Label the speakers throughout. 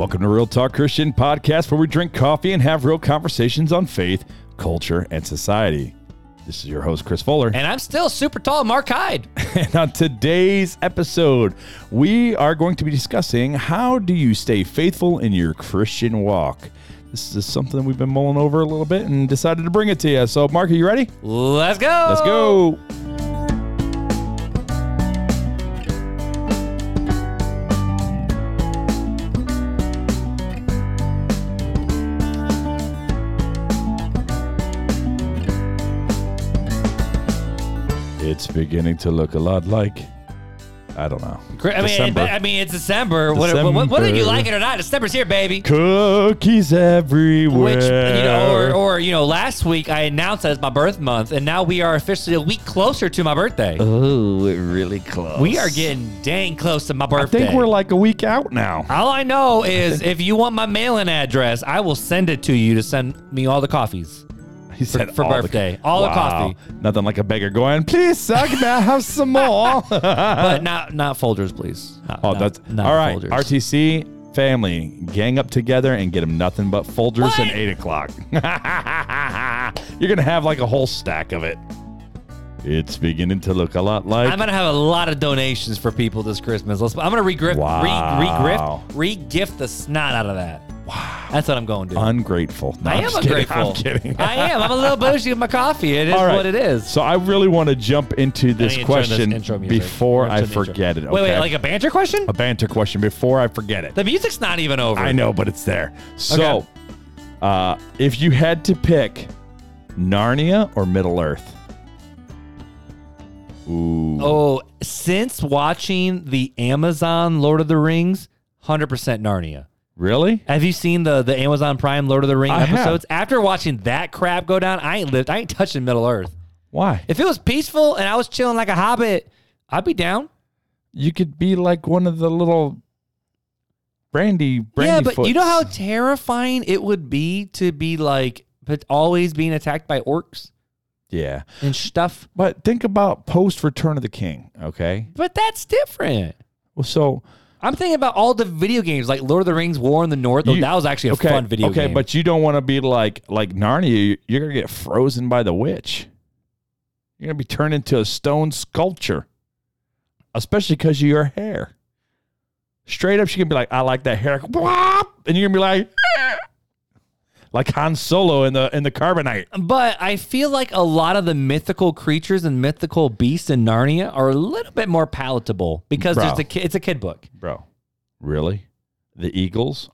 Speaker 1: Welcome to Real Talk Christian Podcast, where we drink coffee and have real conversations on faith, culture, and society. This is your host, Chris Fuller.
Speaker 2: And I'm still super tall, Mark Hyde.
Speaker 1: And on today's episode, we are going to be discussing how do you stay faithful in your Christian walk. This is something we've been mulling over a little bit and decided to bring it to you. So, Mark, are you ready?
Speaker 2: Let's go.
Speaker 1: Let's go. It's beginning to look a lot like, I don't know.
Speaker 2: I mean,
Speaker 1: December.
Speaker 2: I mean, it's December. What, what, what, whether you
Speaker 1: December.
Speaker 2: like it or not, December's here, baby.
Speaker 1: Cookies everywhere.
Speaker 2: Which you know, or, or you know, last week I announced that it's my birth month, and now we are officially a week closer to my birthday.
Speaker 1: oh, we're really close.
Speaker 2: we are getting dang close to my birthday.
Speaker 1: I
Speaker 2: birthday.
Speaker 1: think we're like a week out now.
Speaker 2: All I know is if you want my mailing address, I will send it to you to send me all the coffees.
Speaker 1: He said
Speaker 2: for
Speaker 1: all the-
Speaker 2: birthday. All the coffee.
Speaker 1: Nothing like a beggar going, please, suck, may I have some more?
Speaker 2: but not not Folgers, please. Not-
Speaker 1: oh,
Speaker 2: not-
Speaker 1: that's
Speaker 2: not
Speaker 1: all right.
Speaker 2: Folgers.
Speaker 1: RTC family, gang up together and get them nothing but Folgers
Speaker 2: What?
Speaker 1: and eight o'clock. You're gonna have like a whole stack of it. It's beginning to look a lot like.
Speaker 2: I'm gonna have a lot of donations for people this Christmas. Let's, I'm gonna regrift,
Speaker 1: Wow.
Speaker 2: re, regrift, re-gift the snot out of that. Wow, that's what I'm going to do.
Speaker 1: ungrateful. No,
Speaker 2: I
Speaker 1: I'm
Speaker 2: am
Speaker 1: kidding.
Speaker 2: ungrateful.
Speaker 1: I'm kidding.
Speaker 2: I am. I'm a little bougie with my coffee. It is
Speaker 1: All right.
Speaker 2: what it is.
Speaker 1: So I really want to jump into this
Speaker 2: need to turn this
Speaker 1: question
Speaker 2: intro music.
Speaker 1: before
Speaker 2: Turn
Speaker 1: I
Speaker 2: the intro.
Speaker 1: forget it. Okay?
Speaker 2: Wait, wait, like a banter question?
Speaker 1: a banter question before I forget it.
Speaker 2: The music's not even over.
Speaker 1: I know, but it's there. So,
Speaker 2: Okay.
Speaker 1: uh, if you had to pick Narnia or Middle Earth, ooh,
Speaker 2: Oh, since watching the Amazon Lord of the Rings, 100% Narnia.
Speaker 1: Really?
Speaker 2: Have you seen the the Amazon Prime Lord of the Rings
Speaker 1: I have.
Speaker 2: episodes? After watching that crap go down, I ain't lived. I ain't touching Middle Earth.
Speaker 1: Why?
Speaker 2: If it was peaceful and I was chilling like a hobbit, I'd be down.
Speaker 1: You could be like one of the little brandy, brandy.
Speaker 2: yeah, but you know how terrifying it would be to be like, but always being attacked by orcs
Speaker 1: Yeah,
Speaker 2: and stuff.
Speaker 1: but think about post Return of the King. Okay,
Speaker 2: But that's different.
Speaker 1: well, so
Speaker 2: I'm thinking about all the video games like Lord of the Rings, War in the North. Oh,
Speaker 1: You-
Speaker 2: that was actually a
Speaker 1: okay,
Speaker 2: fun video
Speaker 1: okay,
Speaker 2: game.
Speaker 1: but you don't want to be like like Narnia. You're gonna get frozen by the witch. You're gonna be turned into a stone sculpture, especially because of your hair. Straight up, she can be like, "I like that hair," and you're gonna be like. Like Han Solo in the in the Carbonite.
Speaker 2: But I feel like a lot of the mythical creatures and mythical beasts in Narnia are a little bit more palatable because
Speaker 1: Bro.
Speaker 2: there's a ki- it's a kid book
Speaker 1: Bro, really? The eagles?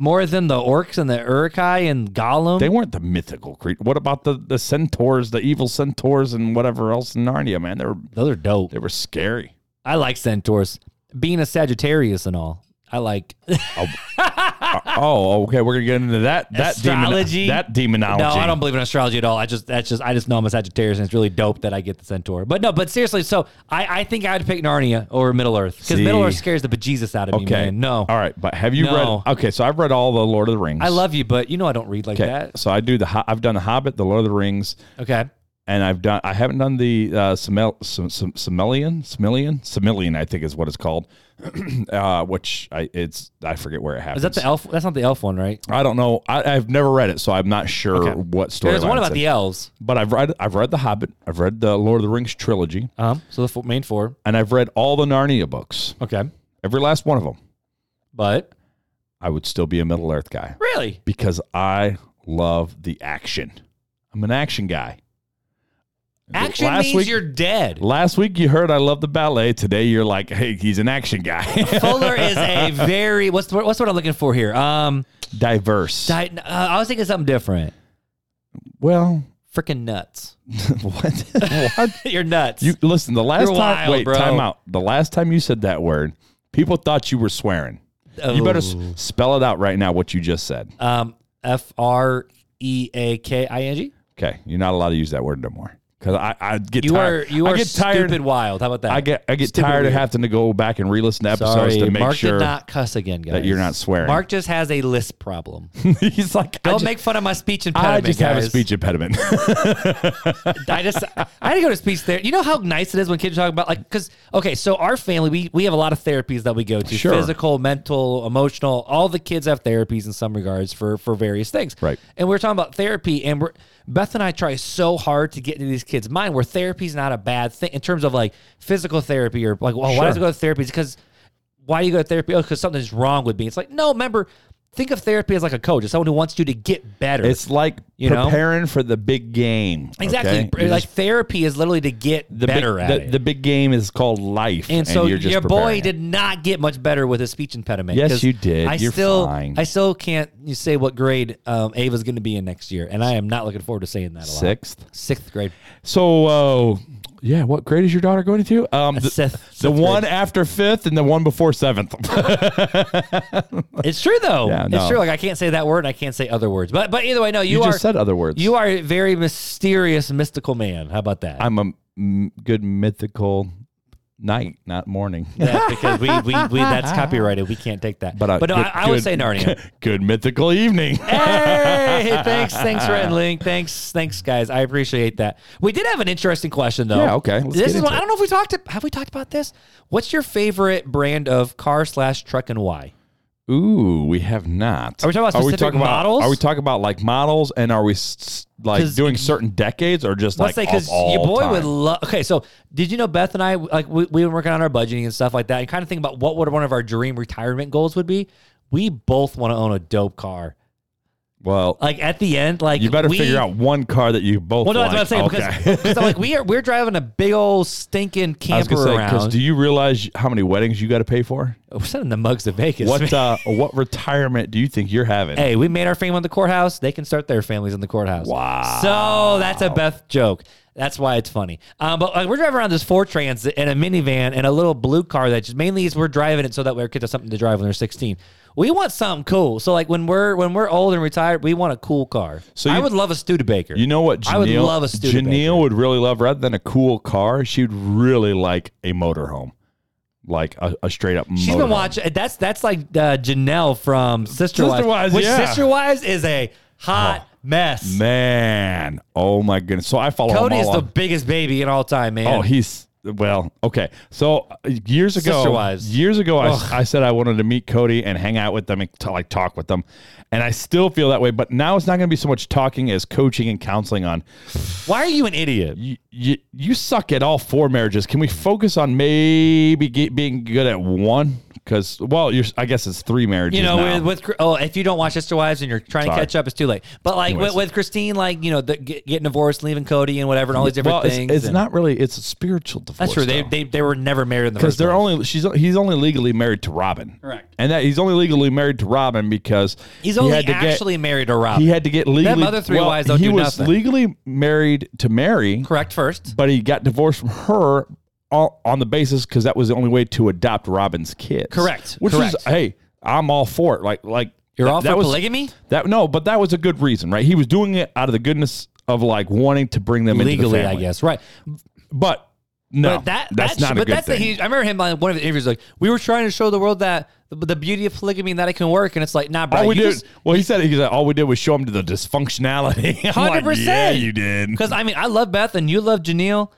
Speaker 2: more than the orcs and the Uruk-hai and Gollum.
Speaker 1: They weren't the mythical creature. What about the the centaurs, the evil centaurs, and whatever else in Narnia? Man, they were
Speaker 2: Those are dope.
Speaker 1: they were scary.
Speaker 2: I like centaurs. Being a Sagittarius and all, I like.
Speaker 1: Oh, oh, oh, okay. We're gonna get into that that
Speaker 2: Astrology?
Speaker 1: demon, that demonology.
Speaker 2: No, I don't believe in astrology at all. I just that's just I just know I'm a Sagittarius and it's really dope that I get the centaur. But no, but seriously, so I, I think I would pick Narnia or Middle Earth because Middle Earth scares the bejesus out of me,
Speaker 1: Okay.
Speaker 2: man. No,
Speaker 1: All right, but have you
Speaker 2: No.
Speaker 1: read? Okay, so I've read all the Lord of the Rings.
Speaker 2: I love you, but you know I don't read like
Speaker 1: Okay,
Speaker 2: that.
Speaker 1: so I do the. I've done the Hobbit, the Lord of the Rings,
Speaker 2: Okay,
Speaker 1: and I've done. I haven't done the uh, Semelian, Semelian. I think is what it's called. uh, which I it's I forget where it happens.
Speaker 2: is that the elf? That's not the elf one, right?
Speaker 1: I don't know. I, I've never read it, so I'm not sure
Speaker 2: Okay.
Speaker 1: what story.
Speaker 2: There's one about the elves.
Speaker 1: But I've read. I've read the Hobbit. I've read the Lord of the Rings trilogy,
Speaker 2: Um, so the main four.
Speaker 1: and I've read all the Narnia books.
Speaker 2: Okay,
Speaker 1: Every last one of them.
Speaker 2: but
Speaker 1: I would still be a Middle Earth guy.
Speaker 2: really,
Speaker 1: because I love the action. I'm an action guy.
Speaker 2: Action
Speaker 1: last
Speaker 2: means
Speaker 1: week,
Speaker 2: you're dead.
Speaker 1: Last week you heard I love the ballet. Today you're like, hey, he's an action guy.
Speaker 2: Fuller is a very what's the, what's what I'm looking for here? Um,
Speaker 1: Diverse.
Speaker 2: di- uh, I was thinking something different.
Speaker 1: well,
Speaker 2: Freaking nuts.
Speaker 1: what? what?
Speaker 2: you're nuts.
Speaker 1: You listen. The last
Speaker 2: You're
Speaker 1: time,
Speaker 2: wild,
Speaker 1: wait,
Speaker 2: bro.
Speaker 1: time out. The last time you said that word, people thought you were swearing. You better s-
Speaker 2: Oh.
Speaker 1: spell it out right now. What you just said.
Speaker 2: Um, F R E A K I N G.
Speaker 1: Okay, you're not allowed to use that word no more. Because I, I get
Speaker 2: You
Speaker 1: tired.
Speaker 2: are you
Speaker 1: I
Speaker 2: are
Speaker 1: get tired.
Speaker 2: stupid wild. How about that?
Speaker 1: I get I get
Speaker 2: Stupid
Speaker 1: tired of
Speaker 2: weird.
Speaker 1: having to go back and re-listen to episodes
Speaker 2: Sorry,
Speaker 1: to make
Speaker 2: Mark
Speaker 1: sure
Speaker 2: did not cuss again, guys.
Speaker 1: that you're not swearing.
Speaker 2: Mark just has a lisp problem.
Speaker 1: he's like I
Speaker 2: Don't
Speaker 1: just,
Speaker 2: make fun of my speech impediment.
Speaker 1: I just have a
Speaker 2: guys.
Speaker 1: speech impediment.
Speaker 2: I just I had to go to speech there. You know how nice it is when kids talk about like because okay, so our family we we have a lot of therapies that we go to
Speaker 1: Sure.
Speaker 2: physical, mental, emotional. All the kids have therapies in some regards for for various things.
Speaker 1: Right.
Speaker 2: And we're talking about therapy, and we're Beth and I try so hard to get into these kids' mind where therapy's not a bad thing in terms of like physical therapy or like well, why does it go to therapy? It's because why do you go to therapy? Oh, because something's wrong with me. It's like no, remember. Think of therapy as like a coach. It's someone who wants you to get better.
Speaker 1: it's like
Speaker 2: You know?
Speaker 1: preparing for the big game.
Speaker 2: exactly
Speaker 1: okay?
Speaker 2: Like therapy is literally to get
Speaker 1: the
Speaker 2: better
Speaker 1: big,
Speaker 2: at
Speaker 1: the,
Speaker 2: it.
Speaker 1: the big game is called life,
Speaker 2: And so
Speaker 1: you're just
Speaker 2: your boy
Speaker 1: it.
Speaker 2: did not get much better with his speech impediment.
Speaker 1: Yes, you did.
Speaker 2: I
Speaker 1: You're
Speaker 2: still,
Speaker 1: fine.
Speaker 2: I still can't you say what grade um, Ava's going to be in next year, and I am not looking forward to saying that a lot.
Speaker 1: sixth.
Speaker 2: sixth grade.
Speaker 1: So, uh, yeah, what grade is your daughter going to? Um, the, the one
Speaker 2: grade.
Speaker 1: after fifth and the one before seventh.
Speaker 2: It's true though.
Speaker 1: Yeah,
Speaker 2: It's true. Like I can't say that word, and I can't say other words. But but either way, no, you,
Speaker 1: you
Speaker 2: are
Speaker 1: just said other words.
Speaker 2: you are a very mysterious, mystical man. How about that?
Speaker 1: I'm a m- good mythical night, not morning.
Speaker 2: Yeah, because we, we, we that's copyrighted. We can't take that.
Speaker 1: But, uh,
Speaker 2: but no,
Speaker 1: good-
Speaker 2: I, I would
Speaker 1: good-
Speaker 2: say Narnia.
Speaker 1: good mythical evening.
Speaker 2: hey, thanks, thanks, Rhett Link. Thanks, thanks, guys. I appreciate that. We did have an interesting question, though.
Speaker 1: Yeah, okay, let's
Speaker 2: this is
Speaker 1: it.
Speaker 2: I don't know if we talked. Have we talked about this? What's your favorite brand of car slash truck and why?
Speaker 1: Ooh, we have not.
Speaker 2: Are we talking about specific
Speaker 1: talking
Speaker 2: models?
Speaker 1: About, are we talking about like models, and are we s- like doing certain decades, or just like
Speaker 2: say because your boy
Speaker 1: time?
Speaker 2: would love. Okay, so did you know Beth and I like we we been working on our budgeting and stuff like that, and kind of think about what would one of our dream retirement goals would be. We both want to own a dope car.
Speaker 1: Well,
Speaker 2: Like at the end, like
Speaker 1: you better
Speaker 2: we-
Speaker 1: figure out one car that you both
Speaker 2: Well, no,
Speaker 1: like.
Speaker 2: that's what I'm saying
Speaker 1: okay.
Speaker 2: because, because I'm like we are we're driving a big old stinking
Speaker 1: I was
Speaker 2: camper
Speaker 1: say,
Speaker 2: around.
Speaker 1: do you realize how many weddings you got to pay for?
Speaker 2: We're sending the mugs to Vegas.
Speaker 1: What uh, what retirement do you think you're having?
Speaker 2: hey, we made our fame in the courthouse. They can start their families in the courthouse.
Speaker 1: Wow.
Speaker 2: So that's a Beth joke. That's why it's funny. Um, but like, we're driving around this Ford Transit and a minivan and a little blue car that just mainly is we're driving it so that our kids have something to drive when they're 16. We want something cool. So like when we're when we're old and retired, we want a cool car.
Speaker 1: So
Speaker 2: I would love a Studebaker.
Speaker 1: You know what? Janelle,
Speaker 2: I would love a Studebaker.
Speaker 1: Janelle would really love rather than a cool car. She'd really like a motorhome, like a, a straight up.
Speaker 2: She's been watching. That's that's like uh, Janelle from Sister,
Speaker 1: Sister Wives,
Speaker 2: which
Speaker 1: yeah.
Speaker 2: Sister Wives is a hot mess.
Speaker 1: Man, oh my goodness! So I follow Kody
Speaker 2: is
Speaker 1: all
Speaker 2: the biggest baby in all time, man.
Speaker 1: Oh, he's well. Okay, so uh, years ago,
Speaker 2: Sister-wise.
Speaker 1: years ago, I, I said I wanted to meet Kody and hang out with them and to, like talk with them, and I still feel that way. But now it's not going to be so much talking as coaching and counseling on.
Speaker 2: Why are you an idiot?
Speaker 1: You, you, you suck at all four marriages. Can we focus on maybe get, being good at one? Because well, you're, I guess it's three marriages.
Speaker 2: You know,
Speaker 1: now.
Speaker 2: with, with oh, if you don't watch Sister Wives and you're trying
Speaker 1: Sorry.
Speaker 2: to catch up, it's too late. But like with, with Christine, like you know, the, get, getting divorced, leaving Kody, and whatever, and all these different
Speaker 1: well, it's,
Speaker 2: things.
Speaker 1: it's
Speaker 2: and-
Speaker 1: not really. It's a spiritual divorce.
Speaker 2: That's true. They, they they were never married in the
Speaker 1: because
Speaker 2: first
Speaker 1: they're
Speaker 2: place.
Speaker 1: only she's he's only legally married to Robyn.
Speaker 2: Correct.
Speaker 1: And that he's only legally married to Robyn because
Speaker 2: He's
Speaker 1: he
Speaker 2: only
Speaker 1: had to
Speaker 2: actually married to
Speaker 1: get
Speaker 2: Robyn.
Speaker 1: he had to get legally.
Speaker 2: other three
Speaker 1: well,
Speaker 2: wives don't
Speaker 1: he
Speaker 2: do
Speaker 1: was
Speaker 2: nothing.
Speaker 1: legally married to Meri,
Speaker 2: Correct first.
Speaker 1: but he got divorced from her on, on the basis because that was the only way to adopt Robyn's kids.
Speaker 2: Correct.
Speaker 1: Which
Speaker 2: Correct.
Speaker 1: was hey, I'm all for it. Like like
Speaker 2: You're
Speaker 1: that-
Speaker 2: all
Speaker 1: that
Speaker 2: for
Speaker 1: was,
Speaker 2: polygamy
Speaker 1: That no, but that was a good reason, right? He was doing it out of the goodness of like wanting to bring them into
Speaker 2: legally,
Speaker 1: the
Speaker 2: I guess. Right.
Speaker 1: But no,
Speaker 2: but that
Speaker 1: that's
Speaker 2: that,
Speaker 1: not a
Speaker 2: but
Speaker 1: good
Speaker 2: that's
Speaker 1: thing.
Speaker 2: The, he, I remember him on one of the interviews like we were trying to show the world that the, the beauty of polygamy and that it can work, and it's like nah, bro.
Speaker 1: all we
Speaker 2: you
Speaker 1: did,
Speaker 2: just-
Speaker 1: well, he said he said all we did was show him to the dysfunctionality. I'm like,
Speaker 2: 100%.
Speaker 1: Yeah, you did.
Speaker 2: Because I mean, I love Beth and you love Janelle.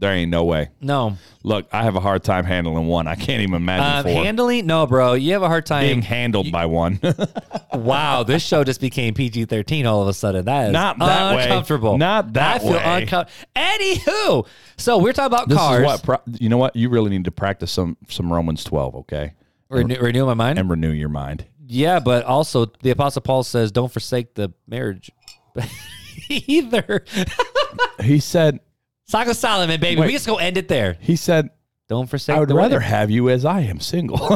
Speaker 1: There ain't no way.
Speaker 2: No,
Speaker 1: Look, I have a hard time handling one. I can't even imagine
Speaker 2: um,
Speaker 1: four.
Speaker 2: handling. No, bro, you have a hard time.
Speaker 1: being handled by one.
Speaker 2: wow, this show just became PG thirteen all of a sudden. That is
Speaker 1: Not that way. Not that
Speaker 2: I feel
Speaker 1: way.
Speaker 2: uncomfortable. Anywho, so we're talking about
Speaker 1: this
Speaker 2: cars.
Speaker 1: is what pro- you know. What you really need to practice some some Romans twelve, okay,
Speaker 2: Renew, renew my mind.
Speaker 1: and renew your mind.
Speaker 2: Yeah, but also the Apostle Paul says, "Don't forsake the marriage." Either.
Speaker 1: He said.
Speaker 2: Song Solomon, baby.
Speaker 1: Wait.
Speaker 2: We just go end it there.
Speaker 1: He said.
Speaker 2: Don't forsake.
Speaker 1: I would
Speaker 2: the
Speaker 1: rather
Speaker 2: wedding."
Speaker 1: have you as I am single.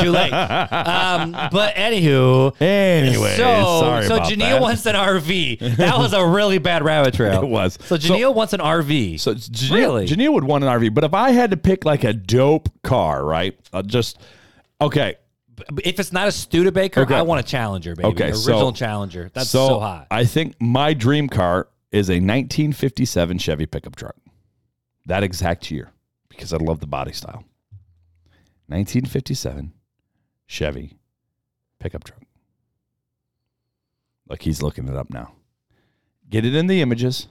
Speaker 2: Too late. Um, but anywho,
Speaker 1: anyway,
Speaker 2: so so Janelle wants an RV. That was a really bad rabbit trail.
Speaker 1: It was.
Speaker 2: So Janelle wants an RV.
Speaker 1: So Janelle,
Speaker 2: Really?
Speaker 1: Janelle would want an RV, but if I had to pick like a dope car, right? Uh, just okay.
Speaker 2: if it's not a Studebaker,
Speaker 1: Okay.
Speaker 2: I want a Challenger, baby.
Speaker 1: Okay,
Speaker 2: original
Speaker 1: so-
Speaker 2: Challenger. That's
Speaker 1: so,
Speaker 2: so, hot.
Speaker 1: I think my dream car is a 1957 Chevy pickup truck. That exact year, because I love the body style. 1957 Chevy pickup truck. Like he's looking it up now. Get it in the images.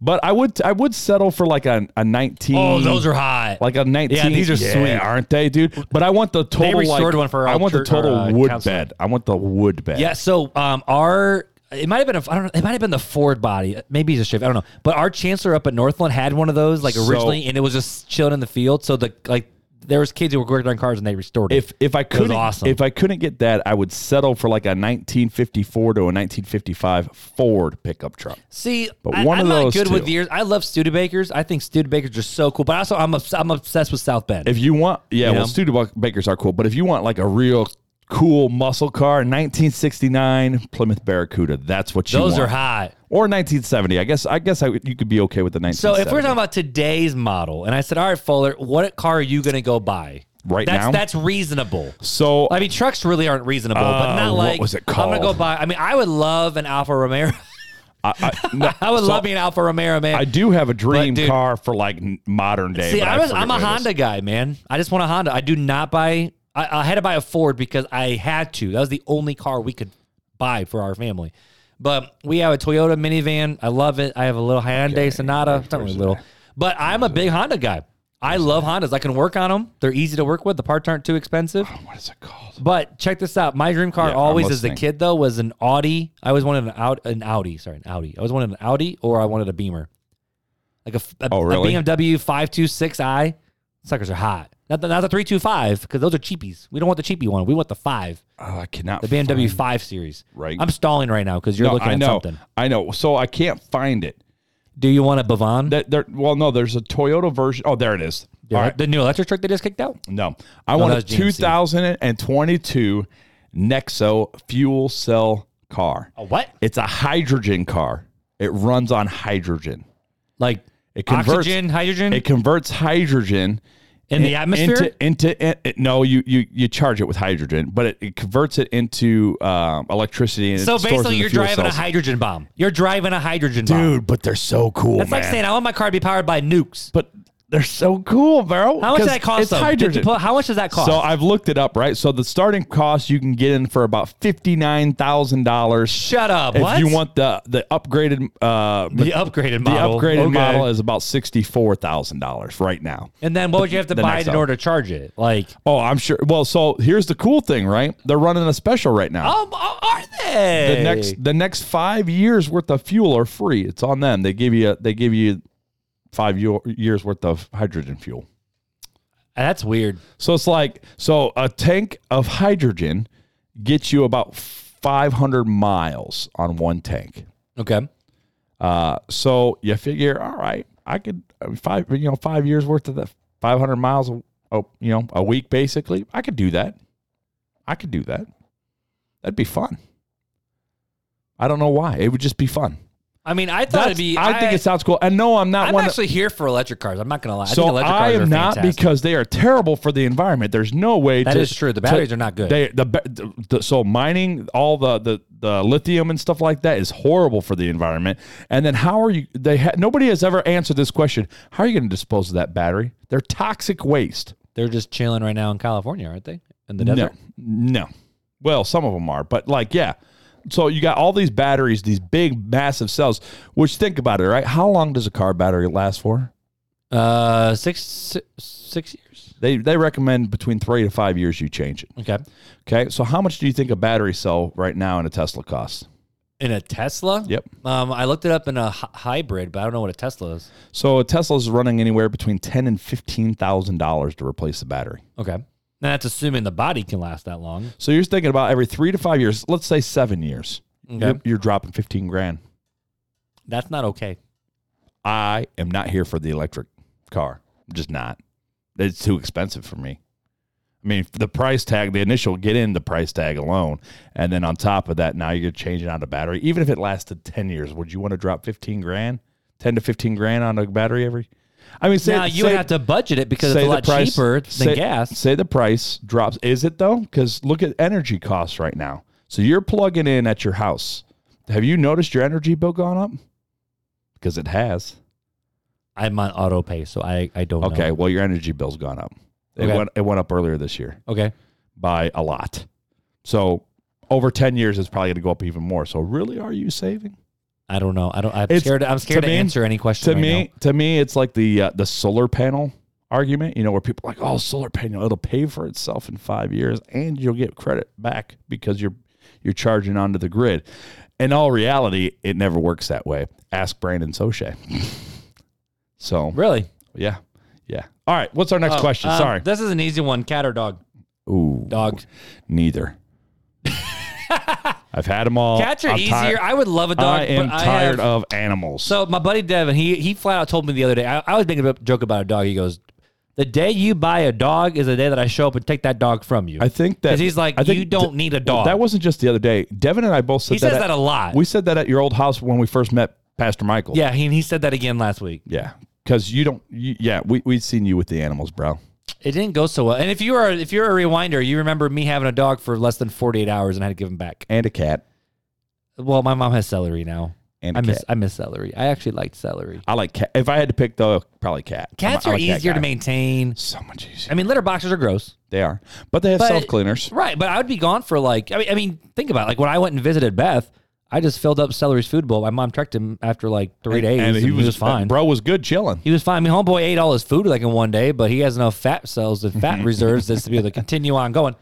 Speaker 1: But I would I would settle for like a, a 19
Speaker 2: Oh, those are hot.
Speaker 1: like a 19
Speaker 2: Yeah, these are sweet.
Speaker 1: aren't they dude but i want the total They
Speaker 2: restored
Speaker 1: like,
Speaker 2: one for
Speaker 1: i want the total
Speaker 2: our, uh,
Speaker 1: wood bed i want the wood bed
Speaker 2: Yeah, so um, our it might have been a I don't know it might have been the Ford body maybe it's a Chevy I don't know but our chancellor up at Northland had one of those like
Speaker 1: So-
Speaker 2: originally and it was just chilling in the field so the like there was kids who were working on cars and they restored it.
Speaker 1: if if i couldn't
Speaker 2: awesome.
Speaker 1: if i couldn't get that i would settle for like a 1954 to a 1955 ford pickup truck
Speaker 2: See,
Speaker 1: But
Speaker 2: I,
Speaker 1: one
Speaker 2: I'm
Speaker 1: of
Speaker 2: not
Speaker 1: those
Speaker 2: good with
Speaker 1: two.
Speaker 2: years. I love Studebakers. I think Studebakers are so cool. But also, I'm obs- I'm obsessed with South Bend.
Speaker 1: if you want yeah
Speaker 2: You
Speaker 1: well
Speaker 2: know?
Speaker 1: Studebakers are cool but if you want like a real cool muscle car 1969 plymouth barracuda that's what you
Speaker 2: Those
Speaker 1: want
Speaker 2: are hot.
Speaker 1: or 1970 i guess i guess I, you could be okay with the 1970
Speaker 2: So if we're talking about today's model, and I said, all right, Fuller, what car are you going to go buy?
Speaker 1: Right
Speaker 2: that's,
Speaker 1: now?
Speaker 2: That's reasonable.
Speaker 1: so
Speaker 2: I mean, trucks really aren't reasonable, but
Speaker 1: Uh,
Speaker 2: not
Speaker 1: what
Speaker 2: like
Speaker 1: was it called?
Speaker 2: I'm gonna go buy. I mean, I would love an Alfa Romeo.
Speaker 1: I, I, no,
Speaker 2: I would
Speaker 1: so
Speaker 2: love me an Alfa Romeo, man.
Speaker 1: I do have a dream
Speaker 2: dude-
Speaker 1: car for like modern day.
Speaker 2: See,
Speaker 1: I
Speaker 2: was, I'm a
Speaker 1: what it is.
Speaker 2: Honda guy, man. I just want a Honda. I do not buy. I, I had to buy a Ford because I had to. That was the only car we could buy for our family. But we have a Toyota minivan. I love it. I have a little Hyundai Sonata. It's not really little, but I'm a big Honda guy. I love Hondas. I can work on them. They're easy to work with. The parts aren't too expensive.
Speaker 1: Oh, what is it called?
Speaker 2: But check this out. My dream car
Speaker 1: Yeah,
Speaker 2: always as a kid though was an Audi. I always wanted an Audi, an Audi. Sorry, an Audi. I always wanted an Audi or I wanted a Beamer, like a, a-
Speaker 1: Oh,
Speaker 2: a
Speaker 1: really?
Speaker 2: BMW five two six i. Suckers are hot. Not the, not the three two five because those are cheapies. We don't want the cheapy one. We want the five,
Speaker 1: Oh, I cannot.
Speaker 2: the BMW
Speaker 1: find-
Speaker 2: five series.
Speaker 1: Right.
Speaker 2: I'm stalling right now because you're
Speaker 1: No,
Speaker 2: looking
Speaker 1: I
Speaker 2: at
Speaker 1: know.
Speaker 2: something.
Speaker 1: I know. So I can't find it.
Speaker 2: Do you want a Bavon?
Speaker 1: That there. Well, no. There's a Toyota version. Oh, there it is.
Speaker 2: the,
Speaker 1: All right.
Speaker 2: the new electric truck they just kicked out.
Speaker 1: No, I want a
Speaker 2: that GMC.
Speaker 1: 2022 Nexo fuel cell car.
Speaker 2: A what?
Speaker 1: It's a hydrogen car. It runs on hydrogen.
Speaker 2: Like
Speaker 1: It converts.
Speaker 2: oxygen, hydrogen
Speaker 1: It converts hydrogen
Speaker 2: in the atmosphere.
Speaker 1: into into it- no you you you charge it with hydrogen but it, it converts it into um, electricity and
Speaker 2: so basically, you're driving a hydrogen bomb. You're driving a hydrogen bomb.
Speaker 1: dude but they're so cool
Speaker 2: That's
Speaker 1: man
Speaker 2: like saying I want my car to be powered by nukes.
Speaker 1: but they're so cool bro
Speaker 2: How much does that cost?
Speaker 1: it's
Speaker 2: though?
Speaker 1: Hydrogen
Speaker 2: how much does that cost?
Speaker 1: so I've looked it up, right? So the starting cost you can get in for about fifty nine thousand dollars.
Speaker 2: Shut up.
Speaker 1: If
Speaker 2: what?
Speaker 1: you want the the upgraded uh
Speaker 2: the upgraded
Speaker 1: the
Speaker 2: model.
Speaker 1: upgraded
Speaker 2: Okay.
Speaker 1: model is about sixty four thousand dollars right now.
Speaker 2: And then what would you have to buy in order to charge it? Like,
Speaker 1: Oh, I'm sure. Well, so here's the cool thing, right? They're running a special right now.
Speaker 2: oh, are they?
Speaker 1: the next the next five years worth of fuel are free. It's on them. They give you they give you five yo- years worth of hydrogen fuel.
Speaker 2: That's weird.
Speaker 1: So it's like so a tank of hydrogen gets you about 500 miles on one tank.
Speaker 2: Okay.
Speaker 1: Uh, so you figure, all right, I could five you know five years worth of that 500 miles, oh you know a week basically. I could do that. I could do that. That'd be fun. I don't know why. It would just be fun.
Speaker 2: I mean, I thought
Speaker 1: That's-
Speaker 2: it'd be.
Speaker 1: I, think it sounds cool. And no, I'm not
Speaker 2: I'm
Speaker 1: one.
Speaker 2: actually here for electric cars. I'm not gonna lie. I
Speaker 1: so
Speaker 2: think electric
Speaker 1: I am
Speaker 2: are
Speaker 1: not
Speaker 2: fantastic.
Speaker 1: because they are terrible for the environment. There's no way
Speaker 2: That
Speaker 1: to.
Speaker 2: is true. The
Speaker 1: to-
Speaker 2: batteries are not good.
Speaker 1: They the, the, the so mining all the, the the lithium and stuff like that is horrible for the environment. And then how are you? They ha, nobody has ever answered this question. How are you going to dispose of that battery? They're toxic waste.
Speaker 2: They're just chilling right now in California, aren't they? In the desert.
Speaker 1: No, no. Well, some of them are, but like yeah. So you got all these batteries, these big, massive cells. Which think about it, right? How long does a car battery last for?
Speaker 2: Uh, six six, six years.
Speaker 1: They they recommend between three to five years you change it.
Speaker 2: Okay.
Speaker 1: Okay, so how much do you think a battery cell right now in a Tesla costs?
Speaker 2: In a Tesla.
Speaker 1: Yep.
Speaker 2: Um, I looked it up in a hy- hybrid, but I don't know what a Tesla is.
Speaker 1: So a Tesla is running anywhere between ten and fifteen thousand dollars to replace the battery.
Speaker 2: Okay. Now that's assuming the body can last that long.
Speaker 1: So you're thinking about every three to five years, let's say seven years,
Speaker 2: Okay.
Speaker 1: you're, you're dropping fifteen grand.
Speaker 2: That's not okay.
Speaker 1: I am not here for the electric car. I'm just not. It's too expensive for me. I mean, the price tag, the initial get in the price tag alone, and then on top of that, now you're changing out a battery. Even if it lasted ten years, would you want to drop fifteen grand, ten to fifteen grand on a battery every? I mean, say
Speaker 2: now you
Speaker 1: say-
Speaker 2: have to budget it because it's a lot
Speaker 1: price-
Speaker 2: cheaper than
Speaker 1: say,
Speaker 2: gas.
Speaker 1: Say the price drops. Is it though? Because look at energy costs right now. So you're plugging in at your house. Have you noticed your energy bill gone up? because it has.
Speaker 2: I'm on auto pay, so I I don't
Speaker 1: Okay,
Speaker 2: know.
Speaker 1: well your energy bill's gone up. It
Speaker 2: Okay.
Speaker 1: went it went up earlier this year
Speaker 2: Okay.
Speaker 1: by a lot. So over ten years, it's probably going to go up even more. So really, are you saving?
Speaker 2: I don't know. I don't. I'm
Speaker 1: It's-
Speaker 2: scared. I'm scared
Speaker 1: to
Speaker 2: to,
Speaker 1: me-
Speaker 2: answer any question.
Speaker 1: To
Speaker 2: right
Speaker 1: me,
Speaker 2: now.
Speaker 1: to me, it's like the uh, the solar panel argument. You know, where people are like, oh, solar panel, it'll pay for itself in five years, and you'll get credit back because you're you're charging onto the grid. In all reality, it never works that way. Ask Brandon Soche. so
Speaker 2: really.
Speaker 1: yeah, yeah. All right, what's our next
Speaker 2: Oh,
Speaker 1: question?
Speaker 2: um,
Speaker 1: Sorry.
Speaker 2: This is an easy one. Cat or dog?
Speaker 1: Ooh,
Speaker 2: Dog.
Speaker 1: Neither. I've had them all.
Speaker 2: Cats are
Speaker 1: I'm
Speaker 2: easier.
Speaker 1: tired-
Speaker 2: I would love a dog.
Speaker 1: I am
Speaker 2: I
Speaker 1: tired
Speaker 2: have-
Speaker 1: of animals.
Speaker 2: So my buddy Devin, he he flat out told me the other day. I, I was making a joke about a dog. He goes, "The day you buy a dog is the day that I show up and take that dog from you."
Speaker 1: I think that
Speaker 2: he's like,
Speaker 1: I
Speaker 2: you don't need a dog.
Speaker 1: That wasn't just the other day. Devin and I both said that
Speaker 2: he
Speaker 1: that.
Speaker 2: says
Speaker 1: at-
Speaker 2: that a lot.
Speaker 1: We said that at your old house when we first met Pastor Michael.
Speaker 2: yeah, he he said that again last week.
Speaker 1: Yeah. Because you don't, you, yeah, we, we'd seen you with the animals, bro.
Speaker 2: It didn't go so well. And if you are if you're a rewinder, you remember me having a dog for less than 48 hours and I had to give him back.
Speaker 1: And a cat.
Speaker 2: Well, my mom has celery now.
Speaker 1: And
Speaker 2: I miss
Speaker 1: cat.
Speaker 2: I miss celery. I actually liked celery.
Speaker 1: I like cat. If I had to pick, though, probably cat.
Speaker 2: Cats
Speaker 1: I'm
Speaker 2: are
Speaker 1: cat
Speaker 2: easier to maintain.
Speaker 1: So much easier.
Speaker 2: I mean, litter boxes are gross.
Speaker 1: they are. But they have self cleaners.
Speaker 2: Right, but I would be gone for like I mean, I mean, think about it. like when I went and visited Beth, I just filled up Celery's food bowl. My mom checked him after like three days, and he, was, fine.
Speaker 1: Bro was good chilling.
Speaker 2: He was fine. I mean, homeboy ate all his food like in one day, but he has enough fat cells and fat reserves just to be able to continue on going.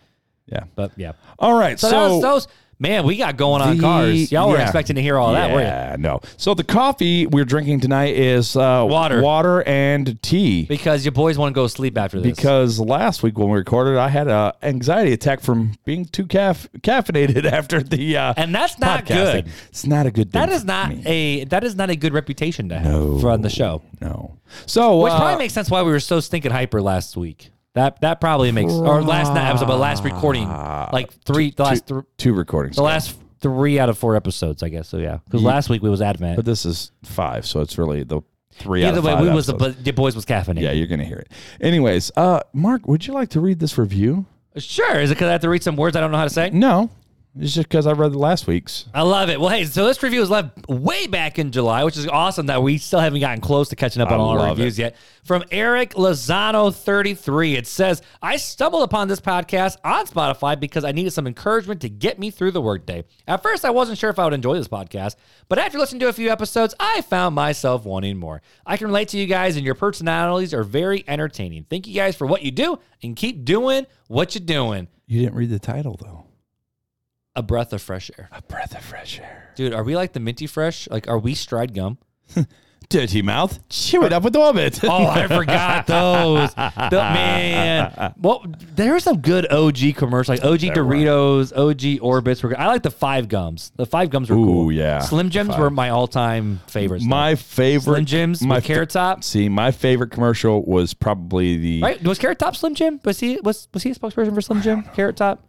Speaker 1: Yeah.
Speaker 2: But yeah,
Speaker 1: All right.
Speaker 2: so,
Speaker 1: So,
Speaker 2: that was those. Man, we got going on
Speaker 1: the-
Speaker 2: cars. Y'all were
Speaker 1: yeah.
Speaker 2: expecting to hear all that, were you?
Speaker 1: Yeah, no. So the coffee we're drinking tonight is uh,
Speaker 2: Water.
Speaker 1: water and tea.
Speaker 2: Because your boys want to go sleep after this.
Speaker 1: because last week when we recorded, I had a anxiety attack from being too caf- caffeinated after the uh,
Speaker 2: and that's not
Speaker 1: podcasting.
Speaker 2: good.
Speaker 1: It's not a good thing.
Speaker 2: That is not a that is not a good reputation to have
Speaker 1: No.
Speaker 2: for on the show.
Speaker 1: no. So
Speaker 2: Which
Speaker 1: uh,
Speaker 2: probably makes sense why we were so stinking hyper last week. That that probably makes or last night episode, but last recording, like three, the last thr-
Speaker 1: two recordings.
Speaker 2: the last three out of four episodes, I guess. So yeah, because last week we was Advent.
Speaker 1: but this is five, so it's really the three. out
Speaker 2: Either
Speaker 1: of
Speaker 2: way,
Speaker 1: five
Speaker 2: we was the
Speaker 1: episodes.
Speaker 2: but the boys was caffeinated.
Speaker 1: Yeah, you're gonna hear it. Anyways, uh, Mark, would you like to read this review?
Speaker 2: Sure. Is it because I have to read some words I don't know how to say?
Speaker 1: No, it's just because I read the last week's.
Speaker 2: I love it. Well, hey, so this review was left way back in July, which is awesome that we still haven't gotten close to catching up
Speaker 1: I
Speaker 2: on all our reviews yet. From Eric Lozano 33, it says, I stumbled upon this podcast on Spotify because I needed some encouragement to get me through the workday. At first, I wasn't sure if I would enjoy this podcast, but after listening to a few episodes, I found myself wanting more. I can relate to you guys, and your personalities are very entertaining. Thank you guys for what you do, and keep doing what you're doing.
Speaker 1: You didn't read the title though.
Speaker 2: A breath of fresh air.
Speaker 1: A breath of fresh air.
Speaker 2: Dude, are we like the minty fresh? Like, are we stride gum?
Speaker 1: Dirty mouth. Chew it up with the orbit.
Speaker 2: Oh, I forgot those. The- man, well, there are some good OG commercials, like OG. Doritos, OG Orbits. Were. I like the five gums. The five gums were
Speaker 1: Ooh,
Speaker 2: cool.
Speaker 1: yeah.
Speaker 2: Slim Jims were my all-time favorites. though.
Speaker 1: My favorite
Speaker 2: Slim Jims
Speaker 1: my
Speaker 2: Carrot Top.
Speaker 1: See, my favorite commercial was probably the.
Speaker 2: right? Was Carrot Top Slim Jim? Was he was was he a spokesperson for Slim Jim? Carrot Top.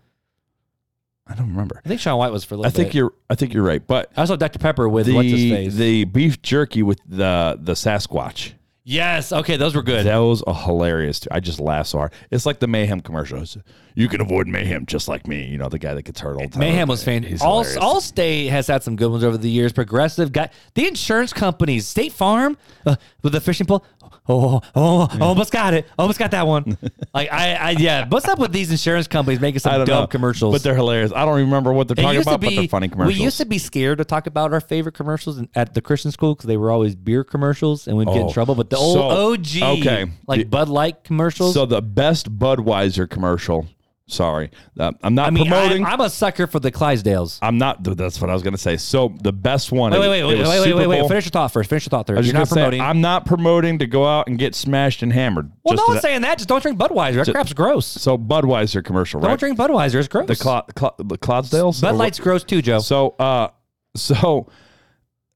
Speaker 1: I don't remember.
Speaker 2: I think Shaun White was for a little
Speaker 1: I think
Speaker 2: bit.
Speaker 1: you're. I think you're right. But
Speaker 2: I also Dr Pepper with
Speaker 1: the
Speaker 2: what's his face.
Speaker 1: the beef jerky with the the Sasquatch.
Speaker 2: yes. Okay, those were good.
Speaker 1: Those are hilarious. Too. I just laugh so hard. It's like the mayhem commercials. You can avoid mayhem just like me. You know the guy that gets hurt all the time.
Speaker 2: Mayhem was
Speaker 1: He's
Speaker 2: fantastic. All,
Speaker 1: hilarious.
Speaker 2: Allstate has had some good ones over the years. Progressive got the insurance companies, State Farm uh, with the fishing pole. Oh, oh, oh, almost got it. Almost got that one. like I, I, yeah. What's up with these insurance companies making
Speaker 1: I
Speaker 2: some
Speaker 1: don't
Speaker 2: dumb
Speaker 1: know,
Speaker 2: commercials?
Speaker 1: but they're hilarious. I don't remember what they're
Speaker 2: It
Speaker 1: talking
Speaker 2: used to
Speaker 1: about, but they're funny commercials.
Speaker 2: We used to be scared to talk about our favorite commercials in- at the Christian school because they were always beer commercials and we'd get in
Speaker 1: Oh,
Speaker 2: trouble. But the old
Speaker 1: so-
Speaker 2: OG,
Speaker 1: okay.
Speaker 2: like Bud Light commercials.
Speaker 1: So the best Budweiser commercial. Sorry, uh, I'm not
Speaker 2: I mean,
Speaker 1: promoting.
Speaker 2: I, I'm a sucker for the Clydesdales.
Speaker 1: I'm not. That's what I was going to say. So the best one.
Speaker 2: Wait, wait, wait,
Speaker 1: it
Speaker 2: wait,
Speaker 1: was
Speaker 2: wait, wait, wait, wait. Finish your thought first. Finish your thought first.
Speaker 1: was
Speaker 2: You're not promoting.
Speaker 1: Say, I'm not promoting to go out and get smashed and hammered.
Speaker 2: well,
Speaker 1: Just
Speaker 2: no one's saying that. Just don't drink Budweiser. That crap's gross.
Speaker 1: So Budweiser commercial, right?
Speaker 2: Don't drink Budweiser. It's gross.
Speaker 1: the Cl- Cl- the Clydesdales.
Speaker 2: Bud Light's gross too, Joe.
Speaker 1: So, uh, so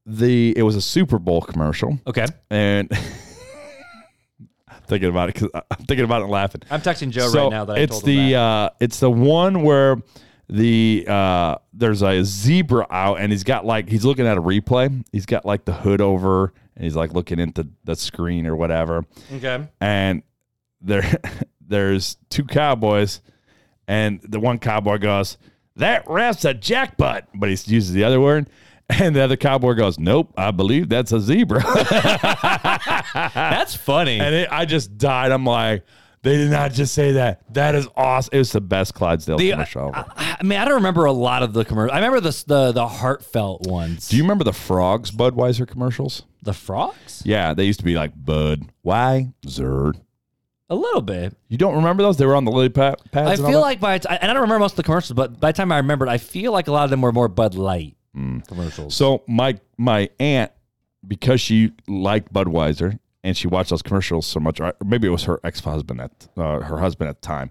Speaker 1: the it was a Super Bowl commercial,
Speaker 2: Okay.
Speaker 1: and thinking about it because I'm thinking about it and laughing.
Speaker 2: I'm texting Joe
Speaker 1: so
Speaker 2: right now that I
Speaker 1: it's the uh, it's the one where the uh, there's a zebra out and he's got like he's looking at a replay. He's got like the hood over and he's like looking into the screen or whatever.
Speaker 2: okay.
Speaker 1: And there there's two cowboys and the one cowboy goes, "That ref's a jackbutt," but he uses the other word. And the other cowboy goes, Nope, I believe that's a zebra.
Speaker 2: That's funny.
Speaker 1: and it, I just died. I'm like, They did not just say that. That is awesome. It was the best Clydesdale
Speaker 2: The-
Speaker 1: commercial. ever.
Speaker 2: I, I mean, I don't remember a lot of the commercials. I remember the the the heartfelt ones.
Speaker 1: Do you remember the frogs Budweiser commercials?
Speaker 2: the frogs?
Speaker 1: Yeah, they used to be like Bud, why, Zerd.
Speaker 2: A little bit.
Speaker 1: You don't remember those? They were on the lily pad, pads.
Speaker 2: I
Speaker 1: and all
Speaker 2: feel
Speaker 1: that?
Speaker 2: like by and I don't remember most of the commercials, but by the time I remembered, I feel like a lot of them were more Bud Light
Speaker 1: Mm.
Speaker 2: commercials.
Speaker 1: So my my aunt, because she liked Budweiser and she watched those commercials so much, or maybe it was her ex husband at uh, her husband at the time.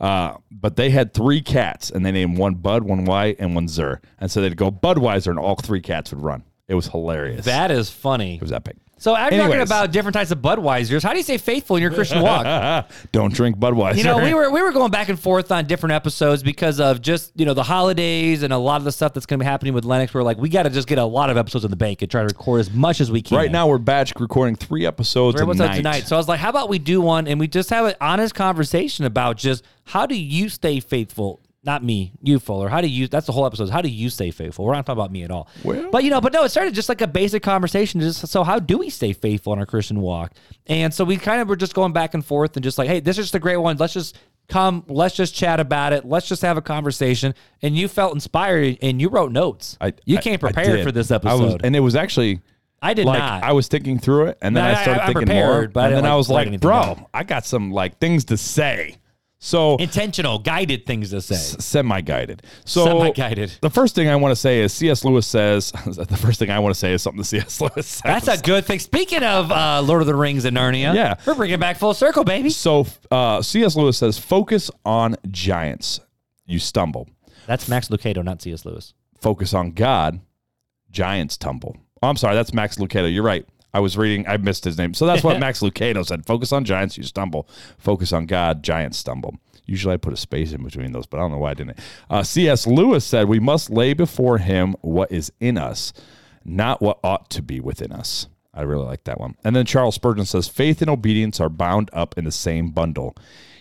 Speaker 1: Uh, but they had three cats, and they named one Bud, one White, and one Zer. And so they'd go Budweiser, and all three cats would run. It was hilarious.
Speaker 2: that is funny.
Speaker 1: it was epic.
Speaker 2: So I'm talking about different types of Budweisers. How do you stay faithful in your Christian walk?
Speaker 1: Don't drink Budweiser.
Speaker 2: You know, we were we were going back and forth on different episodes because of just you know the holidays and a lot of the stuff that's going to be happening with Lennox. We're like, we got to just get a lot of episodes in the bank and try to record as much as we can.
Speaker 1: right now we're batch recording three episodes
Speaker 2: Three episodes tonight. So I was like, how about we do one and we just have an honest conversation about just how do you stay faithful? Not me, you Fuller. How do you? That's the whole episode. How do you stay faithful? We're not talking about me at all.
Speaker 1: Well-
Speaker 2: but you know, but no, it started just like a basic conversation. Just so, how do we stay faithful in our Christian walk? And so we kind of were just going back and forth and just like, hey, this is just a great one. Let's just come. Let's just chat about it. Let's just have a conversation. And you felt inspired and you wrote notes.
Speaker 1: I,
Speaker 2: you
Speaker 1: I-
Speaker 2: came
Speaker 1: I
Speaker 2: prepared for this
Speaker 1: I was-
Speaker 2: episode.
Speaker 1: and it was actually
Speaker 2: I did
Speaker 1: like
Speaker 2: not.
Speaker 1: I was thinking through it, and then
Speaker 2: No,
Speaker 1: I
Speaker 2: I-
Speaker 1: started
Speaker 2: I'm
Speaker 1: thinking more,
Speaker 2: prepared, but
Speaker 1: and then I was like, "Bro,
Speaker 2: down.
Speaker 1: I got some like things to say." So
Speaker 2: Intentional, guided things to say.
Speaker 1: semi-guided. So
Speaker 2: Semi-guided.
Speaker 1: The first thing I want to say is C.S. Lewis says. the first thing I want to say is something that C.S. Lewis says.
Speaker 2: That's a good thing. Speaking of uh, Lord of the Rings and Narnia,
Speaker 1: Yeah.
Speaker 2: we're bringing it back full circle, baby.
Speaker 1: so uh, C.S. Lewis says, "Focus on giants, you stumble.
Speaker 2: That's Max Lucado, not C.S. Lewis.
Speaker 1: Focus on God, giants tumble." Oh, I'm sorry, that's Max Lucado. You're right. I was reading. I missed his name. So that's what Max Lucado said. Focus on giants, you stumble. Focus on God, giants stumble. Usually I put a space in between those, but I don't know why I didn't. Uh, C.S. Lewis said, We must lay before him what is in us, not what ought to be within us. I really like that one. And then Charles Spurgeon says, Faith and obedience are bound up in the same bundle.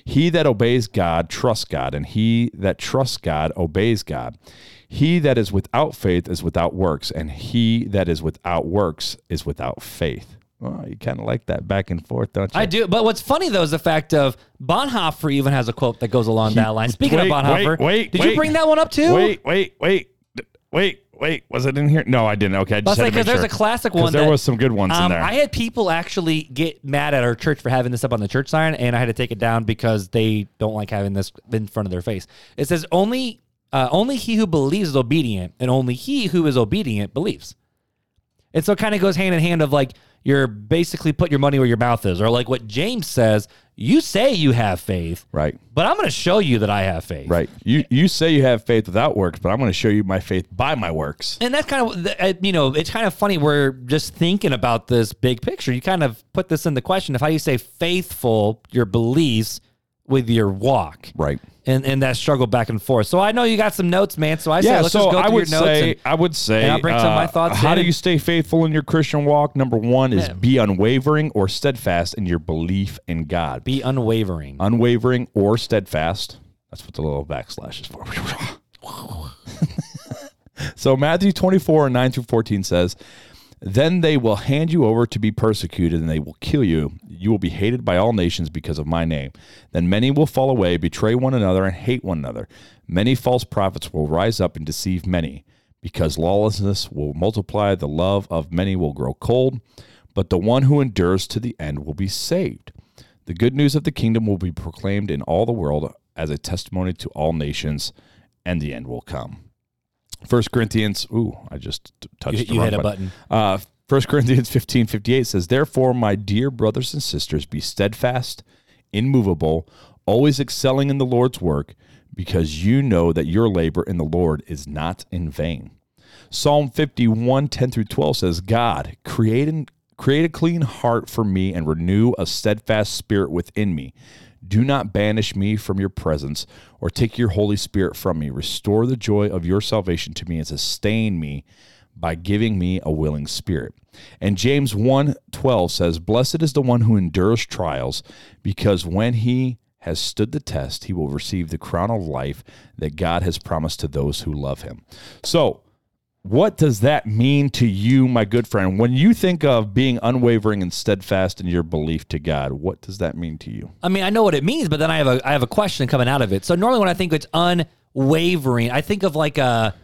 Speaker 1: He that obeys God trusts God, and he that trusts God obeys God. He that is without faith is without works, and he that is without works is without faith. Oh, you kind of like that back and forth, don't you?
Speaker 2: I do. But what's funny, though, is the fact of Bonhoeffer even has a quote that goes along that line. Speaking
Speaker 1: wait,
Speaker 2: of Bonhoeffer,
Speaker 1: wait, wait,
Speaker 2: did
Speaker 1: wait.
Speaker 2: you bring that one up too?
Speaker 1: Wait, wait, wait, wait, wait. Was it in here? No, I didn't. Okay, I just
Speaker 2: Let's
Speaker 1: had
Speaker 2: say because there's
Speaker 1: sure.
Speaker 2: a classic one.
Speaker 1: There
Speaker 2: that,
Speaker 1: was some good ones in
Speaker 2: um,
Speaker 1: there.
Speaker 2: I had people actually get mad at our church for having this up on the church sign, and I had to take it down because they don't like having this in front of their face. It says only, uh, only he who believes is obedient, and only he who is obedient believes. And so it kind of goes hand in hand of like you're basically put your money where your mouth is, or like what James says. You say you have faith,
Speaker 1: right,
Speaker 2: but I'm going to show you that I have faith.
Speaker 1: right. You you say you have faith without works, but I'm going to show you my faith by my works.
Speaker 2: And that's kind of, uh, you know, it's kind of funny. We're just thinking about this big picture. You kind of put this in the question of how you say faithful your beliefs with your walk,
Speaker 1: Right.
Speaker 2: And and that struggle back and forth. So I know you got some notes, man. So I say
Speaker 1: yeah,
Speaker 2: let's
Speaker 1: so
Speaker 2: just go
Speaker 1: I
Speaker 2: through
Speaker 1: would
Speaker 2: your notes.
Speaker 1: say
Speaker 2: and,
Speaker 1: I would say
Speaker 2: and I'll bring some of my
Speaker 1: uh,
Speaker 2: thoughts
Speaker 1: How
Speaker 2: in
Speaker 1: do you stay faithful in your Christian walk? Number one is
Speaker 2: Yeah.
Speaker 1: be unwavering or steadfast in your belief in God.
Speaker 2: be unwavering.
Speaker 1: unwavering or steadfast. That's what the little backslash is for. so Matthew 24, and 9 through 14 says, Then they will hand you over to be persecuted, and they will kill you. You will be hated by all nations because of my name. Then many will fall away, betray one another, and hate one another. Many false prophets will rise up and deceive many. Because lawlessness will multiply, the love of many will grow cold, but the one who endures to the end will be saved. The good news of the kingdom will be proclaimed in all the world as a testimony to all nations, and the end will come. First Corinthians, ooh, I just touched
Speaker 2: You-
Speaker 1: the
Speaker 2: you
Speaker 1: wrong
Speaker 2: hit a button.
Speaker 1: Uh, 1 Corinthians 15, 58 says, Therefore, my dear brothers and sisters, be steadfast, immovable, always excelling in the Lord's work, because you know that your labor in the Lord is not in vain. Psalm 51, 10 through 12 says, God, create, an, create a clean heart for me and renew a steadfast spirit within me. Do not banish me from your presence or take your Holy Spirit from me. Restore the joy of your salvation to me and sustain me by giving me a willing spirit. And James 1:12 says, "Blessed is the one who endures trials, because when he has stood the test, he will receive the crown of life that God has promised to those who love him." So, What does that mean to you, my good friend? When you think of being unwavering and steadfast in your belief to God, what does that mean to you?
Speaker 2: I mean, I know what it means, but then I have a I have a question coming out of it. So normally when I think it's unwavering, I think of like a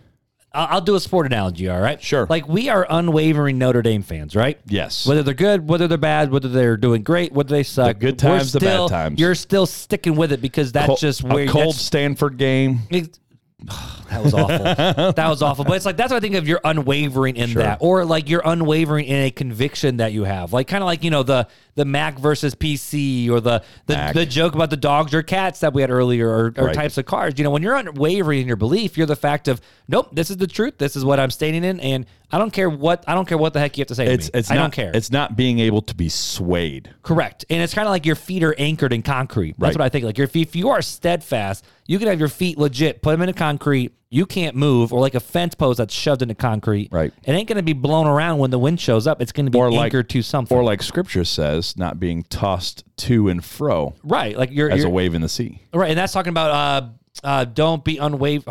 Speaker 2: I'll do a sport analogy, all right?
Speaker 1: Sure.
Speaker 2: Like we are unwavering Notre Dame fans, right?
Speaker 1: Yes.
Speaker 2: Whether they're good, whether they're bad, whether they're doing great, whether they suck.
Speaker 1: The good times, the bad
Speaker 2: still-
Speaker 1: times.
Speaker 2: You're still sticking with it because that's
Speaker 1: Col-
Speaker 2: just where
Speaker 1: a cold Stanford game.
Speaker 2: it- that was awful. that was awful. But it's like that's what I think of. You're unwavering in that, or like you're unwavering in a conviction that you have. Like kind of like you know the the Mac versus PC, or the the,
Speaker 1: Mac.
Speaker 2: the joke about the dogs or cats that we had earlier, or, or
Speaker 1: Right.
Speaker 2: types of cars. You know, when you're unwavering in your belief, you're the fact of nope, this is the truth. This is what I'm standing in, and I don't care what I don't care what the heck you have to say
Speaker 1: It's
Speaker 2: to me.
Speaker 1: it's
Speaker 2: I
Speaker 1: not
Speaker 2: don't care.
Speaker 1: It's not being able to be swayed.
Speaker 2: Correct. And it's kind of like your feet are anchored in concrete. That's
Speaker 1: Right.
Speaker 2: what I think. Like your feet, if you are steadfast, you can have your feet legit, put them into concrete. You can't move, or like a fence post that's shoved into concrete.
Speaker 1: Right.
Speaker 2: It ain't going to be blown around when the wind shows up. It's going to be
Speaker 1: Or like-
Speaker 2: anchored to something.
Speaker 1: Or like scripture says, not being tossed to and fro
Speaker 2: right. Like you're,
Speaker 1: as
Speaker 2: you're
Speaker 1: a wave in the sea.
Speaker 2: right. And that's talking about uh, uh, don't be unwave.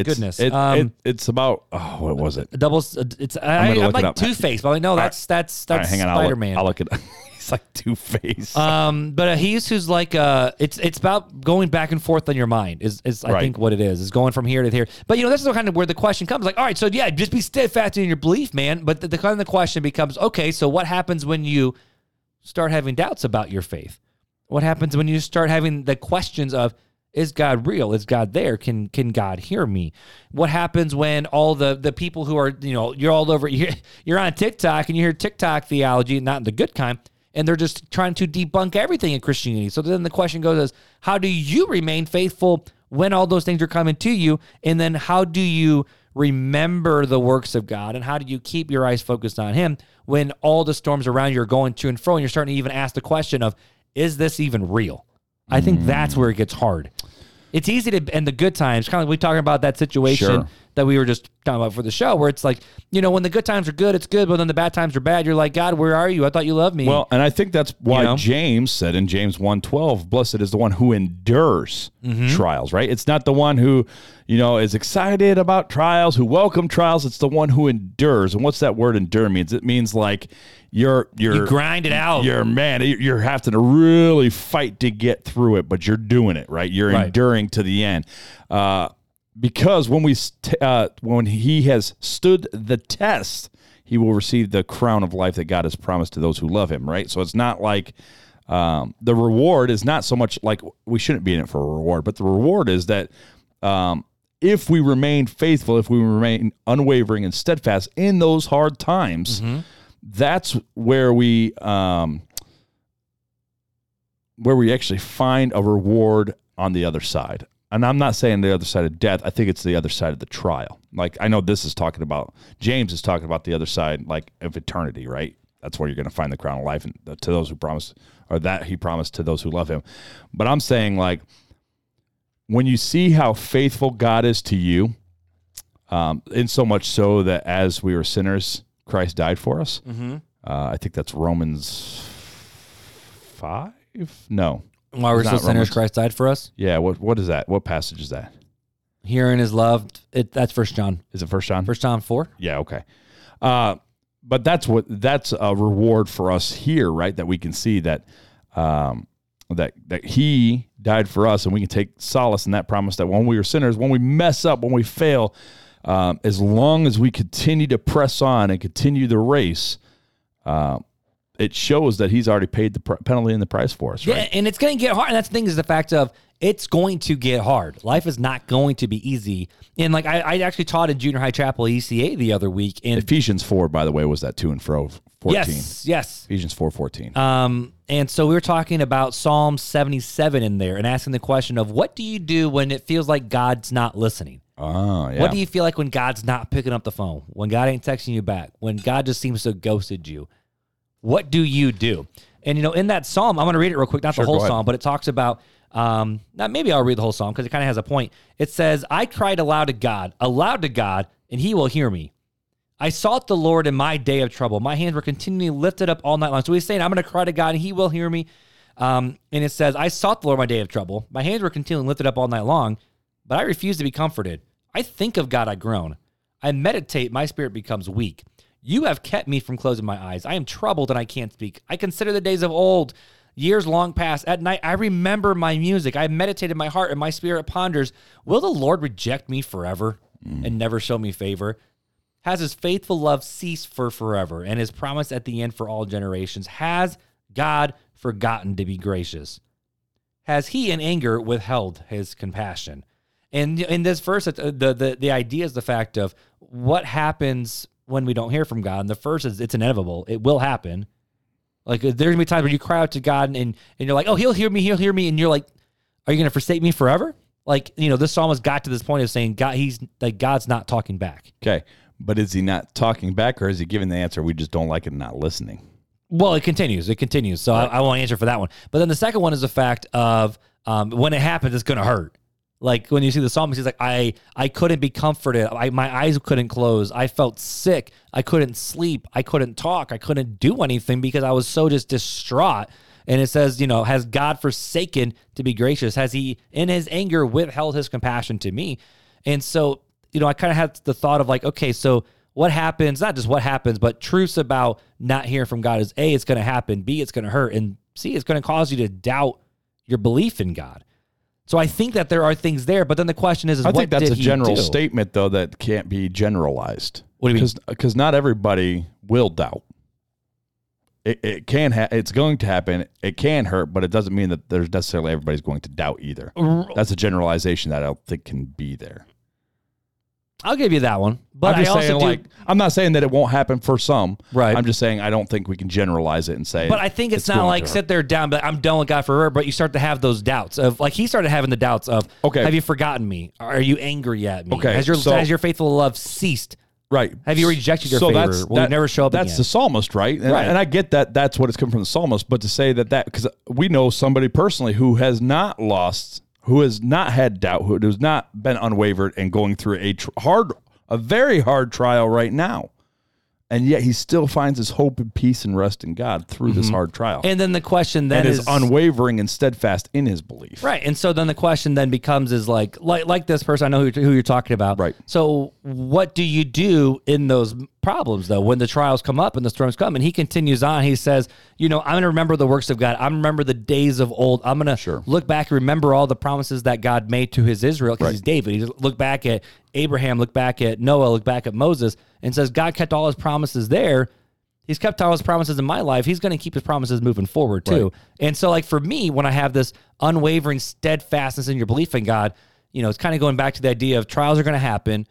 Speaker 1: It's,
Speaker 2: Goodness.
Speaker 1: It,
Speaker 2: Um,
Speaker 1: it- it's about, oh, what was it?
Speaker 2: double. It's I, I'm
Speaker 1: it
Speaker 2: like. Two Face, but I'm like no, that's that's
Speaker 1: All right,
Speaker 2: that's
Speaker 1: hang on. I'll look-
Speaker 2: Spider Man.
Speaker 1: I'll look it up. He's like two face.
Speaker 2: Um, but uh, he's who's like uh, it's it's about going back and forth on your mind is is I
Speaker 1: Right.
Speaker 2: think what it is is going from here to here. But you know this is kind of where the question comes like, all right, so yeah, just be steadfast in your belief, man. But the, the kind of the question becomes, okay, so what happens when you start having doubts about your faith? What happens when you start having the questions of is God real? Is God there? Can can God hear me? What happens when all the the people who are you know you're all over you're, you're on TikTok and you hear TikTok theology, not in the good kind, and they're just trying to debunk everything in Christianity. So then the question goes is how do you remain faithful when all those things are coming to you, and then how do you remember the works of God, and how do you keep your eyes focused on Him when all the storms around you are going to and fro, and you're starting to even ask the question of is this even real? I think mm. that's where it gets hard. It's easy to end the good times, kind of like we talking about that situation
Speaker 1: Sure.
Speaker 2: That we were just talking about for the show, where it's like, you know, when the good times are good, it's good, but then the bad times are bad. You're like, God, where are you? I thought you loved me.
Speaker 1: Well, and I think that's why
Speaker 2: You know?
Speaker 1: James said in James 1:12, blessed is the one who endures
Speaker 2: Mm-hmm.
Speaker 1: trials, right? It's not the one who, you know, is excited about trials, who welcome trials, it's the one who endures. And what's that word endure means? It means like you're you're
Speaker 2: you grind it out.
Speaker 1: you're man, you're you're having to really fight to get through it, but you're doing it, right? You're
Speaker 2: Right.
Speaker 1: enduring to the end. Uh because when we uh, when he has stood the test, he will receive the crown of life that God has promised to those who love him, right? So it's not like um, the reward is not so much like we shouldn't be in it for a reward, but the reward is that um, if we remain faithful, if we remain unwavering and steadfast in those hard times, that's where we um, where we actually find a reward on the other side. And I'm not saying the other side of death. I think it's the other side of the trial. Like I know this is talking about James is talking about the other side, like of eternity, right? That's where you're going to find the crown of life, and to those who promise, or that he promised to those who love him. But I'm saying, like, when you see how faithful God is to you, um, in so much so that as we were sinners, Christ died for us.
Speaker 2: Mm-hmm.
Speaker 1: Uh, I think that's Romans five. No,
Speaker 2: While we're still sinners,
Speaker 1: Romans.
Speaker 2: Christ died for us.
Speaker 1: yeah. What what is that? What passage is that?
Speaker 2: Herein is loved. It, that's First John.
Speaker 1: Is it First John?
Speaker 2: First John four.
Speaker 1: Yeah, okay. Uh, but that's what that's a reward for us here, right? That we can see that um, that that He died for us, and we can take solace in that promise that when we are sinners, when we mess up, when we fail, um, as long as we continue to press on and continue the race, uh, it shows that He's already paid the pr- penalty and the price for us,
Speaker 2: Yeah,
Speaker 1: right?
Speaker 2: and it's going to get hard. And that's the thing is the fact of it's going to get hard. Life is not going to be easy. And like I, I actually taught in junior high chapel ECA the other week, and
Speaker 1: Ephesians four, by the way, was that to and fro fourteen.
Speaker 2: yes, yes.
Speaker 1: Ephesians four fourteen.
Speaker 2: Um, and so we were talking about Psalm 77 in there and asking the question of what do you do when it feels like God's not listening?
Speaker 1: oh, yeah.
Speaker 2: What do you feel like when God's not picking up the phone? When God ain't texting you back? When God just seems to ghosted you? What do you do? And you know, in that psalm, I'm going to read it real quick, not
Speaker 1: Sure,
Speaker 2: the whole psalm, but it talks about. Um, now maybe I'll read the whole psalm because it kind of has a point. It says, "I cried aloud to God, aloud to God, and He will hear me. I sought the Lord in my day of trouble. My hands were continually lifted up all night long." So he's saying, "I'm going to cry to God, and He will hear me." Um, and it says, "I sought the Lord in my day of trouble. My hands were continually lifted up all night long, but I refused to be comforted. I think of God, I groan. I meditate, my spirit becomes weak. You have kept me from closing my eyes. I am troubled and I can't speak. I consider the days of old, years long past. At night, I remember my music. I meditate in my heart and my spirit ponders. Will the Lord reject me forever and never show me favor? Has his faithful love ceased for forever and his promise at the end for all generations? Has God forgotten to be gracious? Has he in anger withheld his compassion? And in this verse, uh, the, the the idea is the fact of what happens when we don't hear from God. And the first is it's inevitable; it will happen. Like uh, there's gonna be times where you cry out to God and and you're like, "Oh, He'll hear me, He'll hear me," and you're like, "Are you gonna forsake me forever?" Like you know, this psalmist got to this point of saying, "God, He's like God's not talking back."
Speaker 1: Okay. But is he not talking back or is he giving the answer we just don't like it and not listening?
Speaker 2: Well, it continues. It continues. So I, I won't answer for that one. But then the second one is the fact of um, when it happens, it's going to hurt. Like when you see the psalmist, he's like, I, I couldn't be comforted. I, my eyes couldn't close. I felt sick. I couldn't sleep. I couldn't talk. I couldn't do anything because I was so just distraught. And it says, you know, has God forsaken to be gracious? Has he, in his anger, withheld his compassion to me? And so, you know, I kind of had the thought of like, okay, so what happens, not just what happens, but truths about not hearing from God is A, it's going to happen, B, it's going to hurt, and C, it's going to cause you to doubt your belief in God. So I think that there are things there, but then the question is, is
Speaker 1: I think that's a general statement, though, that can't be generalized.
Speaker 2: What do you mean?
Speaker 1: Because not everybody will doubt. It, it can ha- it's going to happen. It can hurt, but it doesn't mean that there's necessarily everybody's going to doubt either. That's a generalization that I don't think can be there.
Speaker 2: I'll give you that one, but
Speaker 1: I'm
Speaker 2: I also
Speaker 1: saying,
Speaker 2: do.
Speaker 1: like, I'm not saying that it won't happen for some.
Speaker 2: Right.
Speaker 1: I'm just saying I don't think we can generalize it and say.
Speaker 2: But I think it's, not like sit there down, but I'm done with God forever. But you start to have those doubts of like he started having the doubts of,
Speaker 1: Okay.
Speaker 2: have you forgotten me? Are you angry at me?
Speaker 1: Okay,
Speaker 2: has your
Speaker 1: so-
Speaker 2: has your faithful love ceased?
Speaker 1: Right.
Speaker 2: Have you rejected your
Speaker 1: so
Speaker 2: favor?
Speaker 1: That's,
Speaker 2: Will you never show up
Speaker 1: That's
Speaker 2: again?
Speaker 1: the psalmist, right? And,
Speaker 2: Right.
Speaker 1: and I get that that's what it's coming from the psalmist, but to say that that because we know somebody personally who has not lost, who has not had doubt, who has not been unwavered and going through a hard, a very hard trial right now, and yet he still finds his hope and peace and rest in God through this hard trial,
Speaker 2: Mm-hmm. And then the question then
Speaker 1: and
Speaker 2: is
Speaker 1: is unwavering and steadfast in his belief.
Speaker 2: Right. And so then the question then becomes is like like like this person I know who, who you're talking about.
Speaker 1: Right.
Speaker 2: So what do you do in those problems though when the trials come up and the storms come and he continues on he says, you know, I'm going to remember the works of God. I'm remember the days of old. I'm going to
Speaker 1: Sure.
Speaker 2: look back and remember all the promises that God made to his Israel because
Speaker 1: Right.
Speaker 2: he's David. He look back at Abraham, look back at Noah, look back at Moses and says God kept all his promises there. He's kept all his promises in my life. He's going to keep his promises moving forward too.
Speaker 1: Right.
Speaker 2: And so, like for me, when I have this unwavering steadfastness in your belief in God, you know, it's kind of going back to the idea of trials are going to happen.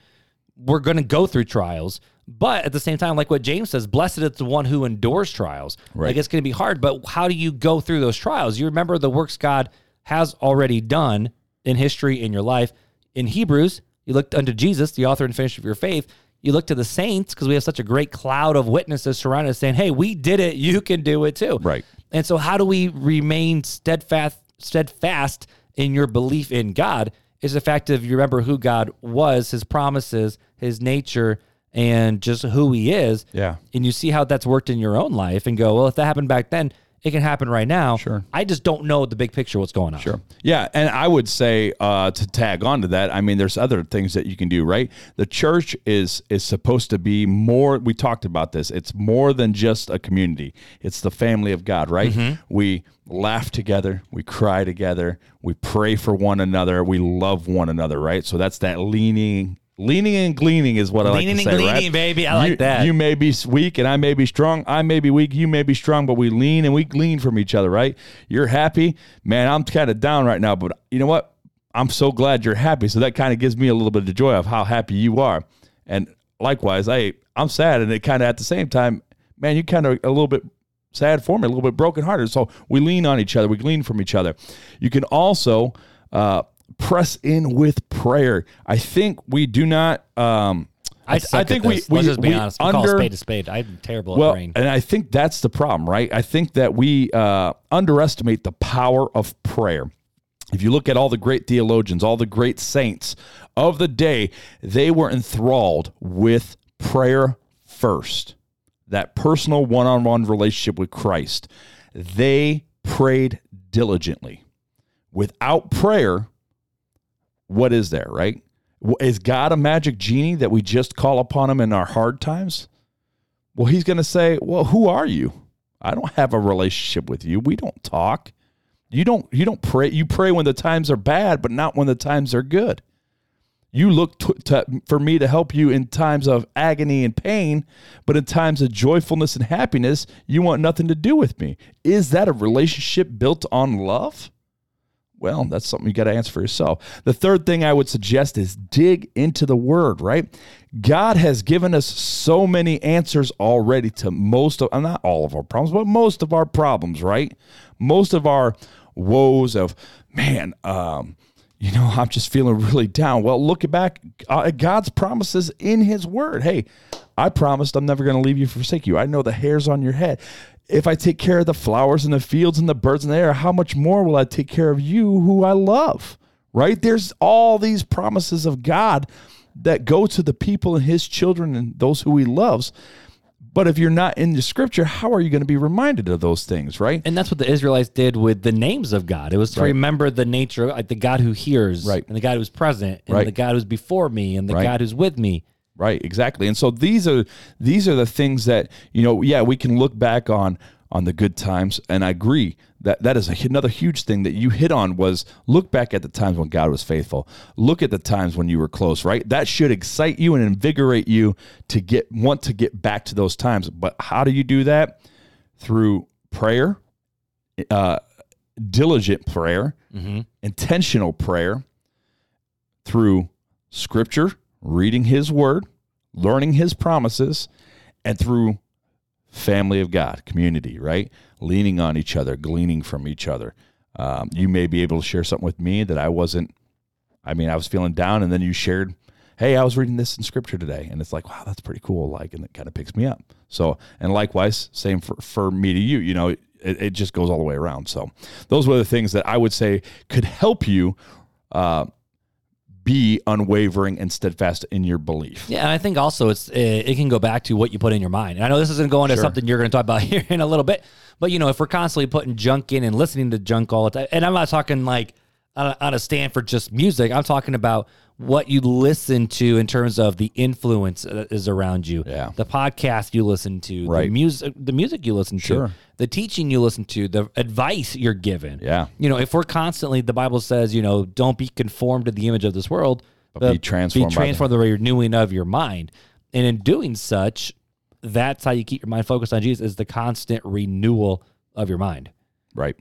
Speaker 2: We're going to go through trials, but at the same time, like what James says, blessed is the one who endures trials.
Speaker 1: Right.
Speaker 2: Like it's going to be hard, but how do you go through those trials? You remember the works God has already done in history in your life. In Hebrews, you looked unto Jesus, the author and finisher of your faith. You look to the saints because we have such a great cloud of witnesses surrounding us saying, Hey, we did it. You can do it too.
Speaker 1: Right.
Speaker 2: And so, how do we remain steadfast, steadfast in your belief in God? Is the fact of you remember who God was, His promises, His nature, and just who He is.
Speaker 1: Yeah.
Speaker 2: And you see how that's worked in your own life, and go, well, if that happened back then, it can happen right now.
Speaker 1: Sure.
Speaker 2: I just don't know the big picture, what's going on.
Speaker 1: Sure. Yeah, and I would say uh, to tag on to that, I mean, there's other things that you can do, right? The church is is supposed to be more. We talked about this. It's more than just a community. It's the family of God, right?
Speaker 2: Mm-hmm.
Speaker 1: We laugh together, we cry together, we pray for one another, we love one another, right? So that's that leaning. Leaning and gleaning is what I like
Speaker 2: Leaning
Speaker 1: to say, right?
Speaker 2: Leaning and gleaning, baby. I like that.
Speaker 1: You may be weak and I may be strong. I may be weak. You may be strong, but we lean and we glean from each other, right? You're happy. Man, I'm kind of down right now, but you know what? I'm so glad you're happy. So that kind of gives me a little bit of joy of how happy you are. And likewise, I, I'm sad. And it kind of at the same time, man, you kind of a little bit sad for me, a little bit brokenhearted. So we lean on each other. We glean from each other. You can also uh, press in with prayer. I think we do not. Um, I, I think we, we
Speaker 2: Let's just be
Speaker 1: we
Speaker 2: honest. We call
Speaker 1: under
Speaker 2: a spade a spade. I'm terrible
Speaker 1: well,
Speaker 2: at brain.
Speaker 1: and I think that's the problem, right? I think that we uh, underestimate the power of prayer. If you look at all the great theologians, all the great saints of the day, they were enthralled with prayer first. That personal one on one relationship with Christ. They prayed diligently. Without prayer, what is there, right? Is God a magic genie that we just call upon him in our hard times? Well, he's going to say, "Well, who are you? I don't have a relationship with you. We don't talk. You don't you don't pray. You pray when the times are bad, but not when the times are good. You look to, to, for me to help you in times of agony and pain, but in times of joyfulness and happiness, you want nothing to do with me. Is that a relationship built on love? Well, that's something you got to answer for yourself. The third thing I would suggest is dig into the word, right? God has given us so many answers already to most of, not all of our problems, but most of our problems, right? Most of our woes of, man, um, you know, I'm just feeling really down. Well, look back uh, at God's promises in His Word. Hey, I promised I'm never going to leave you, forsake you. I know the hairs on your head. If I take care of the flowers and the fields and the birds in the air, how much more will I take care of you, who I love? Right? There's all these promises of God that go to the people and His children and those who He loves. But if you're not in the Scripture, how are you going to be reminded of those things? Right?
Speaker 2: And that's what the Israelites did with the names of God. It was to
Speaker 1: Right.
Speaker 2: remember the nature, like the God who hears,
Speaker 1: Right.
Speaker 2: and the God who's present, and
Speaker 1: Right.
Speaker 2: the God who's before me, and the
Speaker 1: Right.
Speaker 2: God who's with me.
Speaker 1: Right, exactly. And so these are these are the things that you know. Yeah, we can look back on on the good times, and I agree that that is a, another huge thing that you hit on was look back at the times when God was faithful. Look at the times when you were close. Right, that should excite you and invigorate you to get want to get back to those times. But how do you do that? Through prayer, uh, diligent prayer, intentional prayer, through scripture, reading his word, learning his promises, and through family of God, community, right? Leaning on each other, gleaning from each other. Um, you may be able to share something with me that I wasn't, I mean, I was feeling down, and then you shared, hey, I was reading this in scripture today. And it's like, wow, that's pretty cool. Like, and it kind of picks me up. So, and likewise, same for, for me to you, you know, it, it just goes all the way around. So, those were the things that I would say could help you uh, be unwavering and steadfast in your belief.
Speaker 2: Yeah, and I think also it's it, it can go back to what you put in your mind. And I know this isn't going to
Speaker 1: Sure.
Speaker 2: something you're going to talk about here in a little bit, but you know, if we're constantly putting junk in and listening to junk all the time, and I'm not talking like on a, on a stand for just music. I'm talking about what you listen to in terms of the influence that is around you.
Speaker 1: Yeah.
Speaker 2: The podcast you listen to, the music, the music you listen
Speaker 1: Sure.
Speaker 2: to, the teaching you listen to, the advice you're given.
Speaker 1: Yeah.
Speaker 2: You know, if we're constantly, the Bible says, you know, don't be conformed to the image of this world,
Speaker 1: But be transformed
Speaker 2: Be
Speaker 1: the-
Speaker 2: transformed by the renewing of your mind. And in doing such, that's how you keep your mind focused on Jesus is the constant renewal of your mind.
Speaker 1: Right.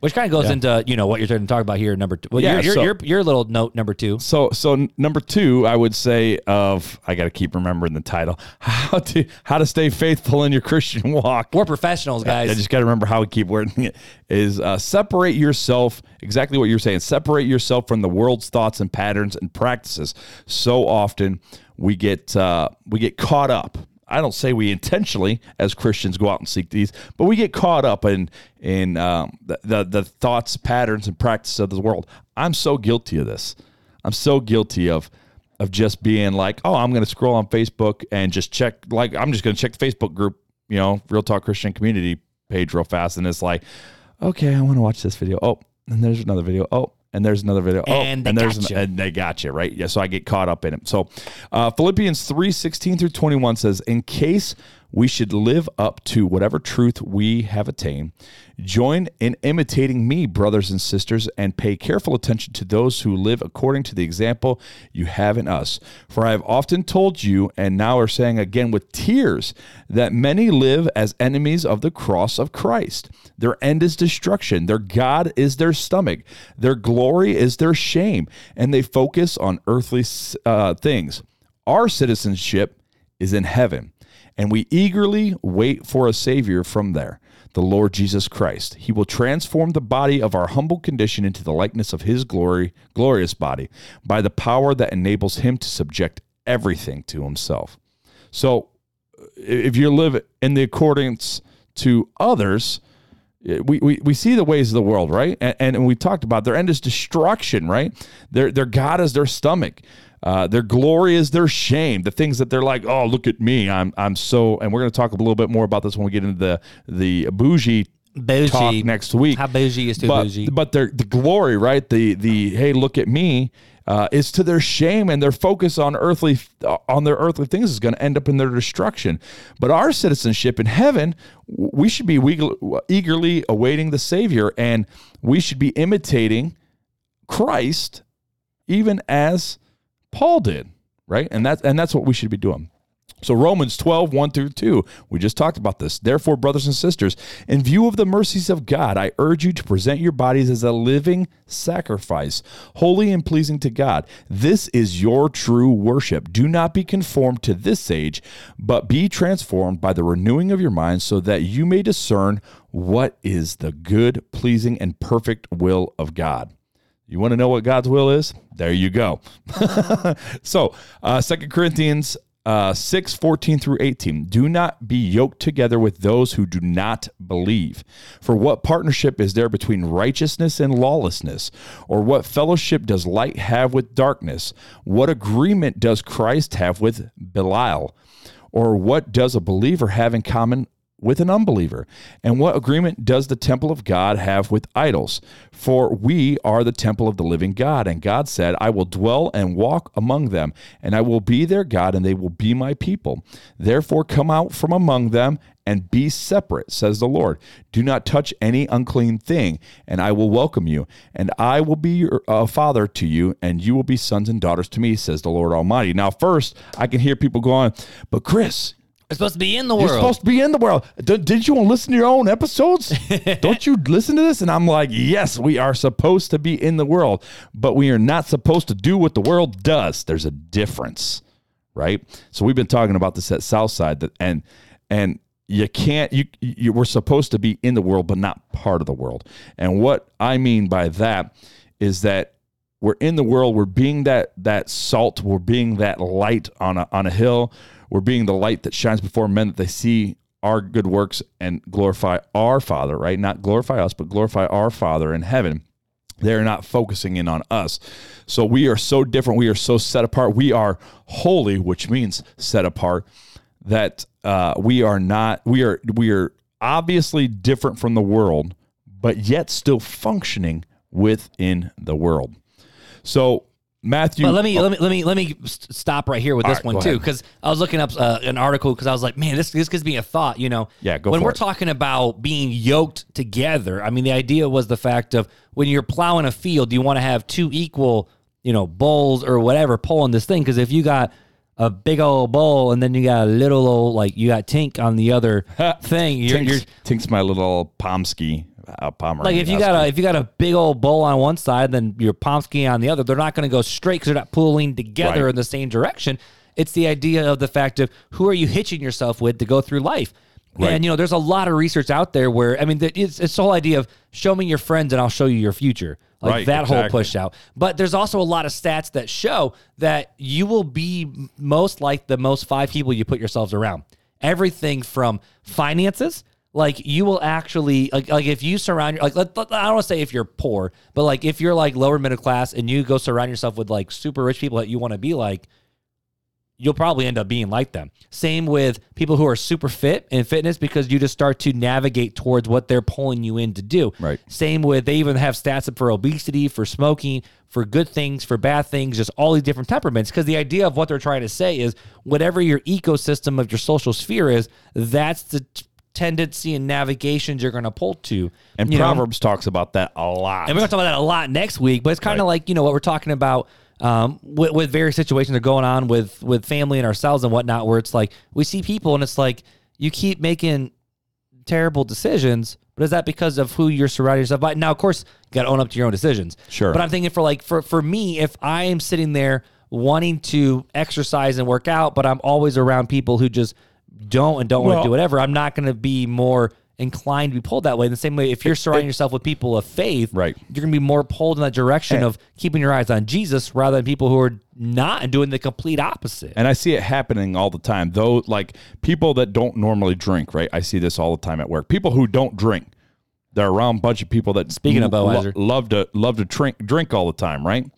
Speaker 2: Which kind of goes
Speaker 1: Yeah.
Speaker 2: into, you know, what you're trying to talk about here, number two. Well,
Speaker 1: Yeah,
Speaker 2: your, your,
Speaker 1: so-
Speaker 2: your, your little note number two.
Speaker 1: So, so number two, I would say of I got to keep remembering the title how to how to stay faithful in your Christian walk.
Speaker 2: We're professionals, guys.
Speaker 1: I just got to remember how we keep wording it. Is uh, separate yourself exactly what you're saying. Separate yourself from the world's thoughts and patterns and practices. So often we get uh, we get caught up. I don't say we intentionally, as Christians, go out and seek these, but we get caught up in in um, the, the the thoughts, patterns, and practices of the world. I'm so guilty of this. I'm so guilty of of just being like, oh, I'm going to scroll on Facebook and just check. Like, I'm just going to check the Facebook group, you know, Real Talk Christian Community page real fast, and it's like, okay, I want to watch this video. Oh, and there's another video. Oh, and there's another video. Oh,
Speaker 2: And they
Speaker 1: there's
Speaker 2: gotcha.
Speaker 1: and they got you right. Yeah, so I get caught up in it. So uh, Philippians three sixteen through twenty one says, in case we should live up to whatever truth we have attained, join in imitating me, brothers and sisters, and pay careful attention to those who live according to the example you have in us. For I have often told you, and now are saying again with tears, that many live as enemies of the cross of Christ. Their end is destruction. Their God is their stomach. Their glory is their shame, and they focus on earthly uh, things. Our citizenship is in heaven, and we eagerly wait for a Savior from there, the Lord Jesus Christ. He will transform the body of our humble condition into the likeness of His glory, glorious body, by the power that enables Him to subject everything to Himself. So, if you live in the accordance to others, we, we, we see the ways of the world, right? And, and we talked about their end is destruction, right? Their, their God is their stomach. Uh, their glory is their shame. The things that they're like, oh, look at me. I'm, I'm so, and we're going to talk a little bit more about this when we get into the, the bougie
Speaker 2: Bougie.
Speaker 1: talk next week.
Speaker 2: How bougie is too
Speaker 1: but
Speaker 2: bougie?
Speaker 1: but their the glory, right? The the hey, look at me. Uh, is to their shame and their focus on earthly on their earthly things is going to end up in their destruction. But our citizenship in heaven, we should be eagerly awaiting the Savior, and we should be imitating Christ, even as Paul did, right? And that's and that's what we should be doing. So Romans 12, 1 through 2, we just talked about this. Therefore, brothers and sisters, in view of the mercies of God, I urge you to present your bodies as a living sacrifice, holy and pleasing to God. This is your true worship. Do not be conformed to this age, but be transformed by the renewing of your mind so that you may discern what is the good, pleasing, and perfect will of God. You want to know what God's will is? There you go. so, uh, 2 Corinthians uh, 6 14 through 18. Do not be yoked together with those who do not believe. For what partnership is there between righteousness and lawlessness? Or what fellowship does light have with darkness? What agreement does Christ have with Belial? Or what does a believer have in common with an unbeliever? And what agreement does the temple of God have with idols? For we are the temple of the living God. And God said, I will dwell and walk among them, and I will be their God, and they will be my people. Therefore, come out from among them and be separate, says the Lord. Do not touch any unclean thing, and I will welcome you, and I will be your uh, father to you, and you will be sons and daughters to me, says the Lord Almighty. Now, first, I can hear people going, but Chris,
Speaker 2: It's supposed to be in the world.
Speaker 1: you're supposed to be in the world. D- didn't you want to listen to your own episodes? Don't you listen to this? And I'm like, yes, we are supposed to be in the world, but we are not supposed to do what the world does. There's a difference, right? So we've been talking about this at Southside, that and and you can't you you we're supposed to be in the world, but not part of the world. And what I mean by that is that we're in the world we're being that that salt we're being that light on a on a hill we're being the light that shines before men that they see our good works and glorify our father right? Not glorify us but glorify our father in heaven. They're not focusing in on us. So we are so different. We are so set apart. We are holy which means set apart that uh, we are not we are we are obviously different from the world but yet still functioning within the world. So Matthew,
Speaker 2: But let me let me let me let me stop right here with
Speaker 1: All
Speaker 2: this
Speaker 1: right,
Speaker 2: one too, because I was looking up uh, an article because I was like, man, this this gives me a thought. You know,
Speaker 1: Yeah, go
Speaker 2: when we're
Speaker 1: it.
Speaker 2: talking about being yoked together, I mean, the idea was the fact of when you're plowing a field, you want to have two equal, you know, bulls or whatever pulling this thing. Because if you got a big old bowl and then you got a little old like you got Tink on the other thing, you're,
Speaker 1: Tink's,
Speaker 2: you're
Speaker 1: Tink's my little Pomsky, uh, Pomeranian.
Speaker 2: like if you got a if you got a big old bowl on one side, then your Pomsky on the other, they're not going to go straight because they're not pulling together
Speaker 1: Right.
Speaker 2: in the same direction. It's the idea of the fact of who are you hitching yourself with to go through life.
Speaker 1: Right.
Speaker 2: And you know, there's a lot of research out there where I mean, it's it's the whole idea of show me your friends and I'll show you your future, like
Speaker 1: Right,
Speaker 2: that whole
Speaker 1: exactly.
Speaker 2: push out. But there's also a lot of stats that show that you will be most like the most five people you put yourselves around. Everything from finances, like you will actually like like if you surround your like let, let- I don't want to say if you're poor, but like if you're like lower middle class and you go surround yourself with like super rich people that you want to be like, you'll probably end up being like them. Same with people who are super fit in fitness because you just start to navigate towards what they're pulling you in to do.
Speaker 1: Right.
Speaker 2: Same with they even have stats up for obesity, for smoking, for good things, for bad things, just all these different temperaments. Because the idea of what they're trying to say is whatever your ecosystem of your social sphere is, that's the tendency and navigations you're going to pull to.
Speaker 1: and
Speaker 2: you know?
Speaker 1: Proverbs talks about that a lot.
Speaker 2: And we're going to talk about that a lot next week, but it's kind of like, you know, what we're talking about um, with, with various situations that are going on with, with family and ourselves and whatnot, where it's like we see people and it's like you keep making terrible decisions, but is that because of who you're surrounding yourself by? Now, of course, you got to own up to your own decisions.
Speaker 1: Sure.
Speaker 2: But I'm thinking for like, for, for me, if I am sitting there wanting to exercise and work out, but I'm always around people who just don't and don't want to do whatever, I'm not going to be more inclined to be pulled that way. In the same way, if you're surrounding yourself with people of faith,
Speaker 1: Right.
Speaker 2: you're going to be more pulled in that direction of keeping your eyes on Jesus rather than people who are not and doing the complete opposite.
Speaker 1: and I see it happening all the time. Though, like people that don't normally drink, right? I see this all the time at work. People who don't drink, they're around a bunch of people that
Speaker 2: Speaking of Budweiser.
Speaker 1: love to love to drink drink all the time, right?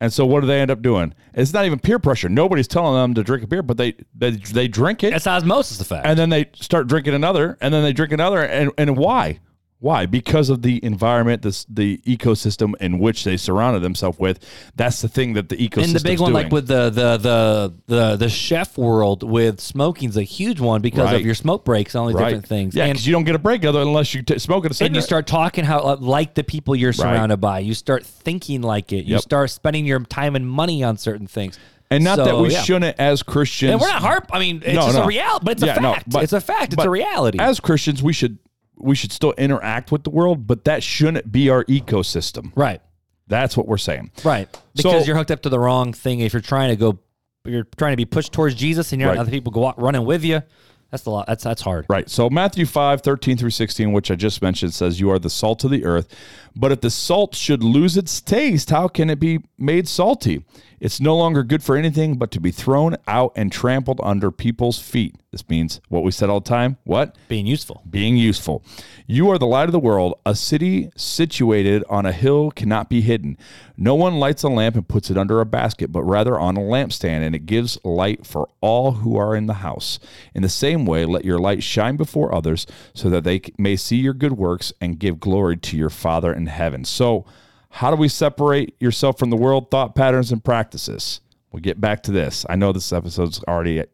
Speaker 1: And so, what do they end up doing? It's not even peer pressure. Nobody's telling them to drink a beer, but they they, they drink it,
Speaker 2: That's osmosis effect.
Speaker 1: and then they start drinking another, and then they drink another, and and why? Why? Because of the environment, this the ecosystem in which they surrounded themselves with. That's the thing that the ecosystem.
Speaker 2: And the big one,
Speaker 1: doing.
Speaker 2: like with the the the the the chef world, with smoking's a huge one because
Speaker 1: Right.
Speaker 2: of your smoke breaks and all these
Speaker 1: right?
Speaker 2: different things.
Speaker 1: Yeah, because you don't get a break other unless you t- smoke at a cigarette.
Speaker 2: and you start talking how uh, like the people you're surrounded by. You start thinking like it. You
Speaker 1: Yep.
Speaker 2: start spending your time and money on certain things.
Speaker 1: and not that we
Speaker 2: yeah.
Speaker 1: shouldn't, as Christians,
Speaker 2: And we're not harp. I mean, it's
Speaker 1: No,
Speaker 2: just
Speaker 1: no.
Speaker 2: a reality, but it's
Speaker 1: Yeah,
Speaker 2: a
Speaker 1: no,
Speaker 2: fact.
Speaker 1: but-
Speaker 2: it's a fact. It's a reality.
Speaker 1: As Christians, we should we should still interact with the world, but that shouldn't be our ecosystem.
Speaker 2: right.
Speaker 1: That's what we're saying.
Speaker 2: Right. Because
Speaker 1: So-
Speaker 2: you're hooked up to the wrong thing. If you're trying to go, you're trying to be pushed towards Jesus, and you're
Speaker 1: Right.
Speaker 2: other people go out running with you. That's a lot. That's that's hard.
Speaker 1: Right. So Matthew 5, 13 through 16, which I just mentioned, says, You are the salt of the earth. But if the salt should lose its taste, how can it be made salty? It's no longer good for anything but to be thrown out and trampled under people's feet. This means what we said all the time. What?
Speaker 2: Being useful.
Speaker 1: being useful. You are the light of the world. A city situated on a hill cannot be hidden. No one lights a lamp and puts it under a basket, but rather on a lampstand, and it gives light for all who are in the house. In the same way, let your light shine before others, so that they may see your good works and give glory to your Father in heaven. So, how do we separate yourself from the world, thought patterns, and practices? We'll get back to this. I know this episode's already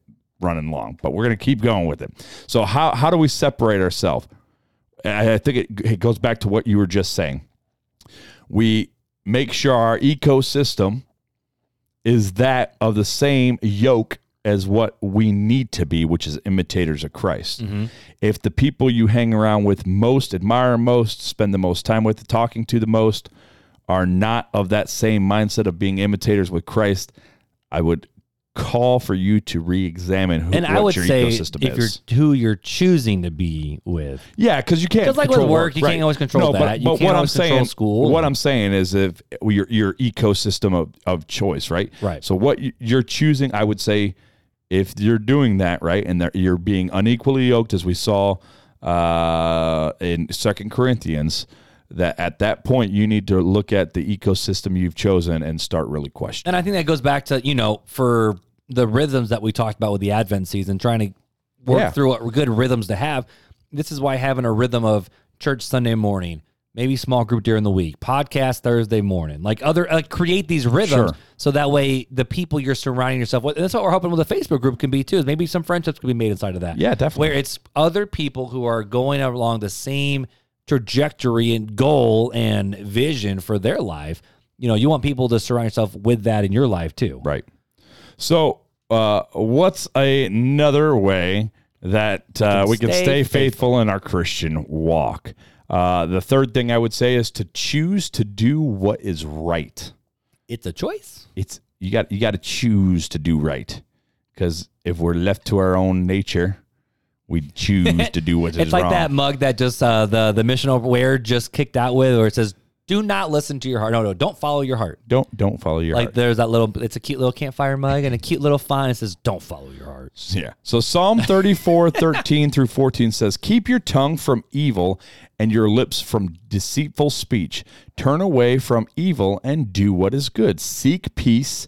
Speaker 1: running long, but we're going to keep going with it. So, how, how do we separate ourselves? I I think it, it goes back to what you were just saying. We make sure our ecosystem is that of the same yoke as what we need to be, which is imitators of Christ. Mm-hmm. If the people you hang around with most, admire most, spend the most time with, talking to the most, are not of that same mindset of being imitators with Christ, I would call for you to re-examine who,
Speaker 2: And
Speaker 1: what
Speaker 2: I would
Speaker 1: your
Speaker 2: say
Speaker 1: ecosystem
Speaker 2: if
Speaker 1: is.
Speaker 2: you're who you're choosing to be with.
Speaker 1: Yeah, because you can't.
Speaker 2: 'Cause like with
Speaker 1: control
Speaker 2: work, you can't always control
Speaker 1: no,
Speaker 2: that.
Speaker 1: But,
Speaker 2: You
Speaker 1: but what I'm saying,
Speaker 2: school.
Speaker 1: what I'm saying is, if your your ecosystem of, of choice, right?
Speaker 2: Right.
Speaker 1: So what you- you're choosing, I would say, if you're doing that, right, and that you're being unequally yoked, as we saw uh, in Second Corinthians, that at that point you need to look at the ecosystem you've chosen and start really questioning.
Speaker 2: And I think that goes back to, you know, for the rhythms that we talked about with the Advent season, trying to work
Speaker 1: Yeah.
Speaker 2: through what good rhythms to have. This is why having a rhythm of church Sunday morning, maybe small group during the week, podcast Thursday morning, like other, like create these rhythms
Speaker 1: Sure.
Speaker 2: so that way the people you're surrounding yourself with, and that's what we're hoping with the Facebook group can be too, is maybe some friendships can be made inside of that.
Speaker 1: Yeah, definitely.
Speaker 2: Where it's other people who are going along the same trajectory and goal and vision for their life. You know, you want people to surround yourself with that in your life too.
Speaker 1: Right. So, uh, what's another way that uh, we can
Speaker 2: stay
Speaker 1: stay faithful in our Christian walk? Uh, the third thing I would say is to choose to do what is right.
Speaker 2: It's a choice.
Speaker 1: It's you got you got to choose to do right because if we're left to our own nature, we choose to do what is
Speaker 2: It's like
Speaker 1: wrong.
Speaker 2: that mug that just uh, the the mission over where just kicked out with, where it says, "Do not listen to your heart." No, no, don't follow your heart.
Speaker 1: Don't don't follow your
Speaker 2: Like
Speaker 1: heart.
Speaker 2: there's that little. It's a cute little campfire mug and a cute little font. It says, "Don't follow your heart."
Speaker 1: Yeah. So Psalm 34, 13 through 14 says, Keep your tongue from evil and your lips from deceitful speech. Turn away from evil and do what is good. Seek peace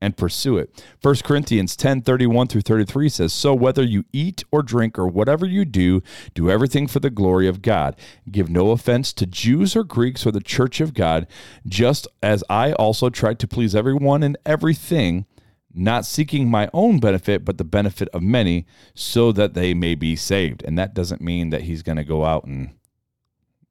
Speaker 1: and pursue it. 1 Corinthians 10, 31 through 33 says, So whether you eat or drink or whatever you do, do everything for the glory of God. Give no offense to Jews or Greeks or the church of God, just as I also tried to please everyone in everything not seeking my own benefit, but the benefit of many, so that they may be saved. And that doesn't mean that he's going to go out and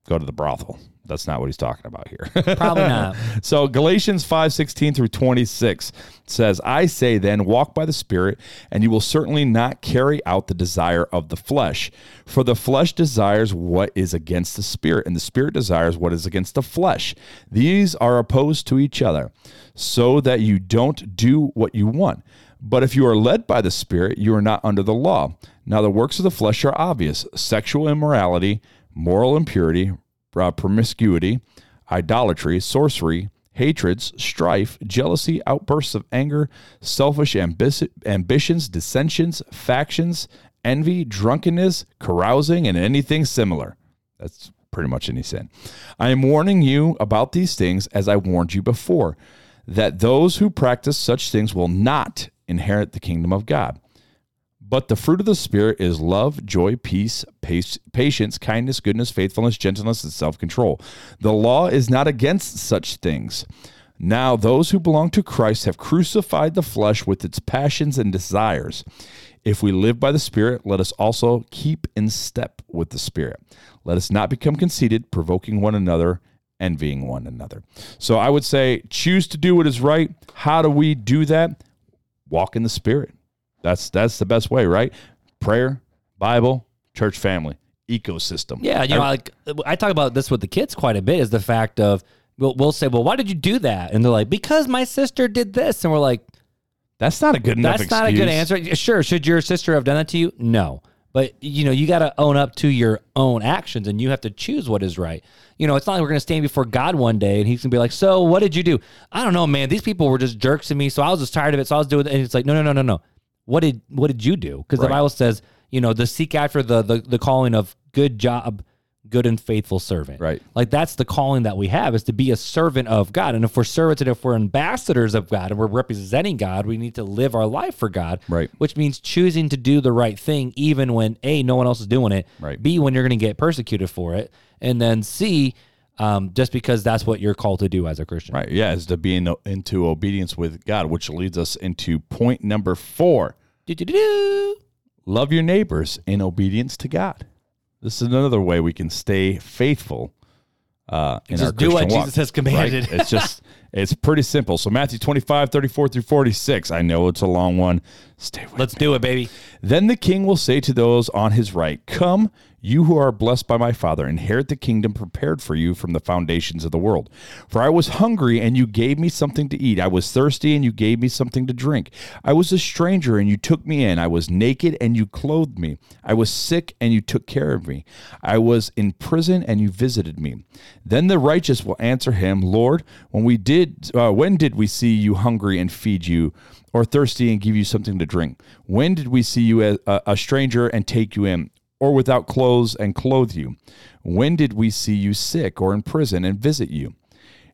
Speaker 1: go to the brothel. That's not what he's talking about here.
Speaker 2: Probably not.
Speaker 1: So Galatians 5, 16 through 26 says, I say then, walk by the Spirit, and you will certainly not carry out the desire of the flesh. For the flesh desires what is against the Spirit, and the Spirit desires what is against the flesh. These are opposed to each other, so that you don't do what you want. But if you are led by the Spirit, you are not under the law. Now the works of the flesh are obvious sexual immorality, moral impurity, uh, promiscuity, idolatry, sorcery, hatreds, strife, jealousy, outbursts of anger, selfish ambici- ambitions, dissensions, factions, envy, drunkenness, carousing, and anything similar. That's pretty much any sin. I am warning you about these things as I warned you before, that those who practice such things will not inherit the kingdom of God. But the fruit of the Spirit is love, joy, peace, pace, patience, kindness, goodness, faithfulness, gentleness, and self control. The law is not against such things. Now, those who belong to Christ have crucified the flesh with its passions and desires. If we live by the Spirit, let us also keep in step with the Spirit. Let us not become conceited, provoking one another, envying one another. So I would say choose to do what is right. How do we do that? Walk in the Spirit. That's that's the best way, right? Prayer, Bible, church family, ecosystem.
Speaker 2: Yeah, you know, like I talk about this with the kids quite a bit. Is the fact of we'll, we'll say, well, why did you do that? And they're like, because my sister did this, and we're like,
Speaker 1: that's not a good enough.
Speaker 2: That's not a good answer. Sure, should your sister have done that to you? No, but you know, you got to own up to your own actions, and you have to choose what is right. You know, it's not like we're going to stand before God one day and He's going to be like, "So, what did you do?" I don't know, man. These people were just jerks to me, so I was just tired of it. So I was doing, it. and it's like, no, no, no, no, no. What did what did you do? Because the Bible says, you know, the seek after the, the the calling of good job, good and faithful servant.
Speaker 1: Right.
Speaker 2: Like that's the calling that we have is to be a servant of God. And if we're servants and if we're ambassadors of God and we're representing God, we need to live our life for God.
Speaker 1: Right.
Speaker 2: Which means choosing to do the right thing even when A, no one else is doing it.
Speaker 1: Right.
Speaker 2: B, when you're going to get persecuted for it. And then C, um, just because that's what you're called to do as a Christian.
Speaker 1: Right. Yeah, is to be in, into obedience with God, which leads us into point number four.
Speaker 2: Do-do-do-do.
Speaker 1: Love your neighbors in obedience to God. This is another way we can stay faithful uh, in
Speaker 2: Just
Speaker 1: our
Speaker 2: do what
Speaker 1: Christian walk,
Speaker 2: Jesus has commanded.
Speaker 1: right? It's just, it's pretty simple. So Matthew 25, 34 through 46. I know it's a long one. Stay with
Speaker 2: Let's
Speaker 1: me.
Speaker 2: do it, baby.
Speaker 1: Then the king will say to those on his right, Come, you who are blessed by my Father, inherit the kingdom prepared for you from the foundations of the world. For I was hungry, and you gave me something to eat. I was thirsty, and you gave me something to drink. I was a stranger, and you took me in. I was naked, and you clothed me. I was sick, and you took care of me. I was in prison, and you visited me. Then the righteous will answer him, Lord, when we did, uh, when did we see you hungry and feed you? or thirsty and give you something to drink? When did we see you as a, a stranger and take you in, or without clothes and clothe you? When did we see you sick or in prison and visit you?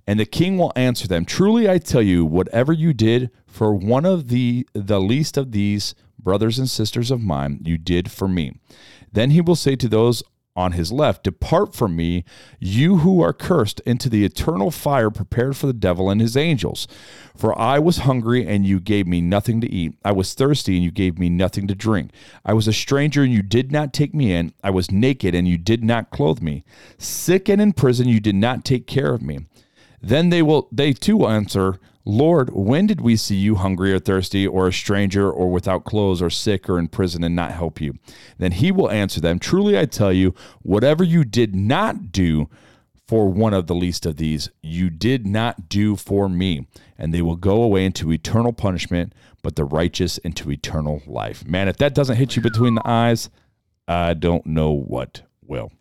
Speaker 1: And the king will answer them, Truly I tell you, whatever you did for one of the the least of these brothers and sisters of mine, you did for me. Then he will say to those on his left, Depart from me, you who are cursed, into the eternal fire prepared for the devil and his angels. For I was hungry, and you gave me nothing to eat. I was thirsty, and you gave me nothing to drink. I was a stranger, and you did not take me in. I was naked, and you did not clothe me. Sick and in prison, you did not take care of me. Then they will they too will answer, Lord, when did we see you hungry or thirsty or a stranger or without clothes or sick or in prison and not help you? Then he will answer them, Truly I tell you, whatever you did not do for one of the least of these, you did not do for me. And they will go away into eternal punishment, but the righteous into eternal life. Man, if that doesn't hit you between the eyes, I don't know what will.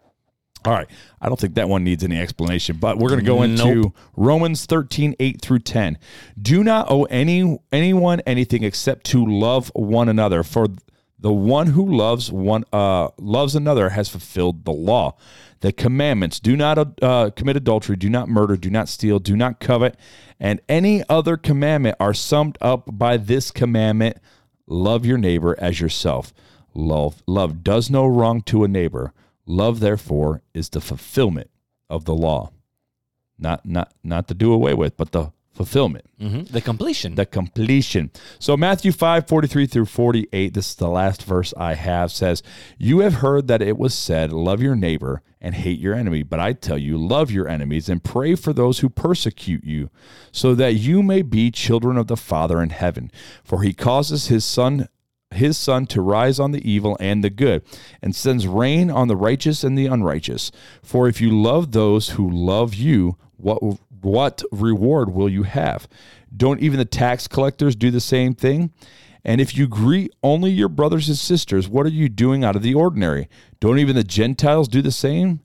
Speaker 1: All right. I don't think that one needs any explanation, but we're going to go into Romans 13, 8 through 10. Do not owe any anyone anything except to love one another. For the one who loves one uh, loves another has fulfilled the law. The commandments do not uh, commit adultery, do not murder, do not steal, do not covet, and any other commandment are summed up by this commandment love your neighbor as yourself. Love, love does no wrong to a neighbor. Love, therefore, is the fulfillment of the law. Not not not to do away with, but the fulfillment,
Speaker 2: Mhm. The completion.
Speaker 1: the completion. So Matthew 5, 43 through 48, this is the last verse I have, says, You have heard that it was said, Love your neighbor and hate your enemy. But I tell you, love your enemies and pray for those who persecute you, so that you may be children of the Father in heaven. For he causes his son his sun to rise on the evil and the good, and sends rain on the righteous and the unrighteous. For if you love those who love you, what what reward will you have? Don't even the tax collectors do the same thing? And if you greet only your brothers and sisters, what are you doing out of the ordinary? Don't even the Gentiles do the same?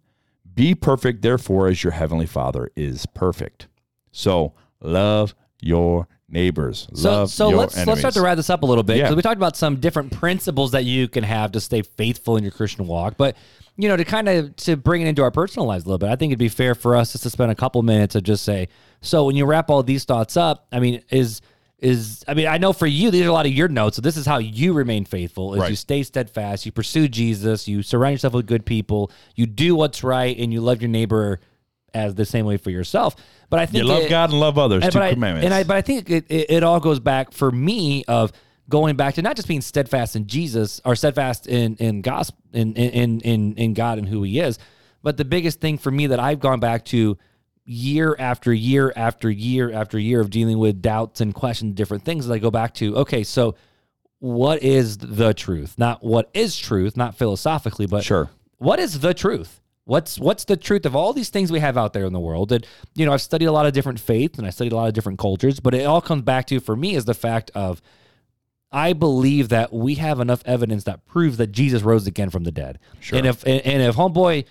Speaker 1: Be perfect, therefore, as your heavenly Father is perfect. So love your neighbors.
Speaker 2: So, so let's let's start to wrap this up a little bit
Speaker 1: Yeah.
Speaker 2: we talked about some different principles that you can have to stay faithful in your Christian walk. But you know, to kind of to bring it into our personal lives a little bit, I think it'd be fair for us just to spend a couple minutes of just say, so when you wrap all these thoughts up, I mean, is is I mean, I know for you, these are a lot of your notes. So this is how you remain faithful is
Speaker 1: Right.
Speaker 2: you stay steadfast, you pursue Jesus, you surround yourself with good people, you do what's right, and you love your neighbor as the same way for yourself. But I think
Speaker 1: You love
Speaker 2: it-
Speaker 1: God and love others.
Speaker 2: and,
Speaker 1: two
Speaker 2: I,
Speaker 1: commandments.
Speaker 2: and I, but I think it, it, it all goes back for me of going back to not just being steadfast in Jesus or steadfast in in gospel in in in in God and who He is, but the biggest thing for me that I've gone back to year after year after year after year of dealing with doubts and questions, different things. is I go back to okay, so what is the truth? Not what is truth, not philosophically, but
Speaker 1: Sure.
Speaker 2: what is the truth? What's what's the truth of all these things we have out there in the world? And you know, I've studied a lot of different faiths and I studied a lot of different cultures, but it all comes back to for me is the fact of I believe that we have enough evidence that proves that Jesus rose again from the dead.
Speaker 1: Sure.
Speaker 2: And if and, and if homeboy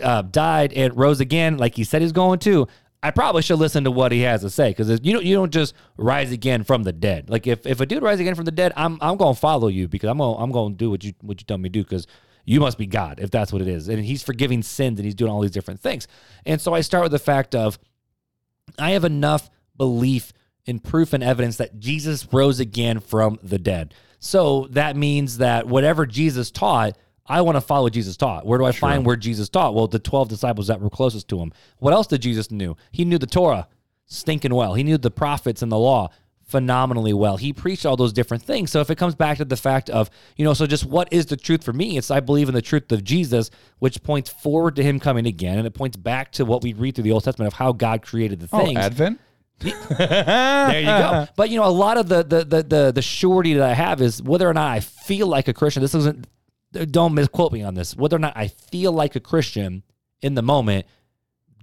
Speaker 2: uh, died and rose again like he said he's going to, I probably should listen to what he has to say because you don't you don't just rise again from the dead. Like if, if a dude rises again from the dead, I'm I'm gonna follow you because I'm gonna I'm gonna do what you what you tell me to do because you must be God if that's what it is. And he's forgiving sins and he's doing all these different things. And so I start with the fact of I have enough belief in proof and evidence that Jesus rose again from the dead. So that means that whatever Jesus taught, I want to follow Jesus taught. Where do I find where Jesus taught? Well, the 12 disciples that were closest to him. What else did Jesus knew? He knew the Torah stinking well. He knew the prophets and the law phenomenally well. He preached all those different things. So if it comes back to the fact of, you know, so just what is the truth for me? It's I believe in the truth of Jesus, which points forward to him coming again and it points back to what we read through the Old Testament of how God created the
Speaker 1: Oh,
Speaker 2: things.
Speaker 1: Advent?
Speaker 2: There you go. But you know, a lot of the the the the, the surety that I have is whether or not I feel like a Christian. This isn't. Don't misquote me on this. Whether or not I feel like a Christian in the moment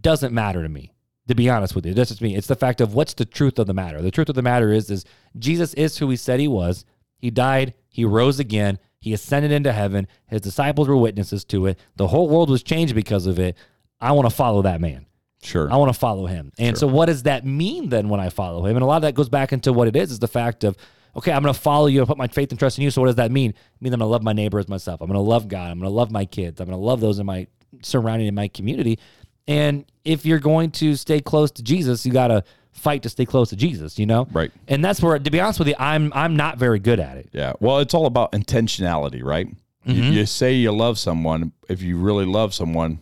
Speaker 2: doesn't matter to me. To be honest with you, that's just me. It's the fact of what's the truth of the matter. The truth of the matter is, is Jesus is who he said he was. He died. He rose again. He ascended into heaven. His disciples were witnesses to it. The whole world was changed because of it. I want to follow that man.
Speaker 1: Sure.
Speaker 2: I want to follow him. And so what does that mean then when I follow him? And a lot of that goes back into what it is, is the fact of, okay, I'm going to follow you and put my faith and trust in you. So what does that mean? It means I'm going to love my neighbor as myself. I'm going to love God. I'm going to love my kids. I'm going to love those in my surrounding in my community. And if you're going to stay close to Jesus, you got to fight to stay close to Jesus, you know?
Speaker 1: Right.
Speaker 2: And that's where, to be honest with you, I'm, I'm not very good at it.
Speaker 1: Yeah. Well, it's all about intentionality, right? You,
Speaker 2: Mm-hmm.
Speaker 1: you say you love someone. If you really love someone,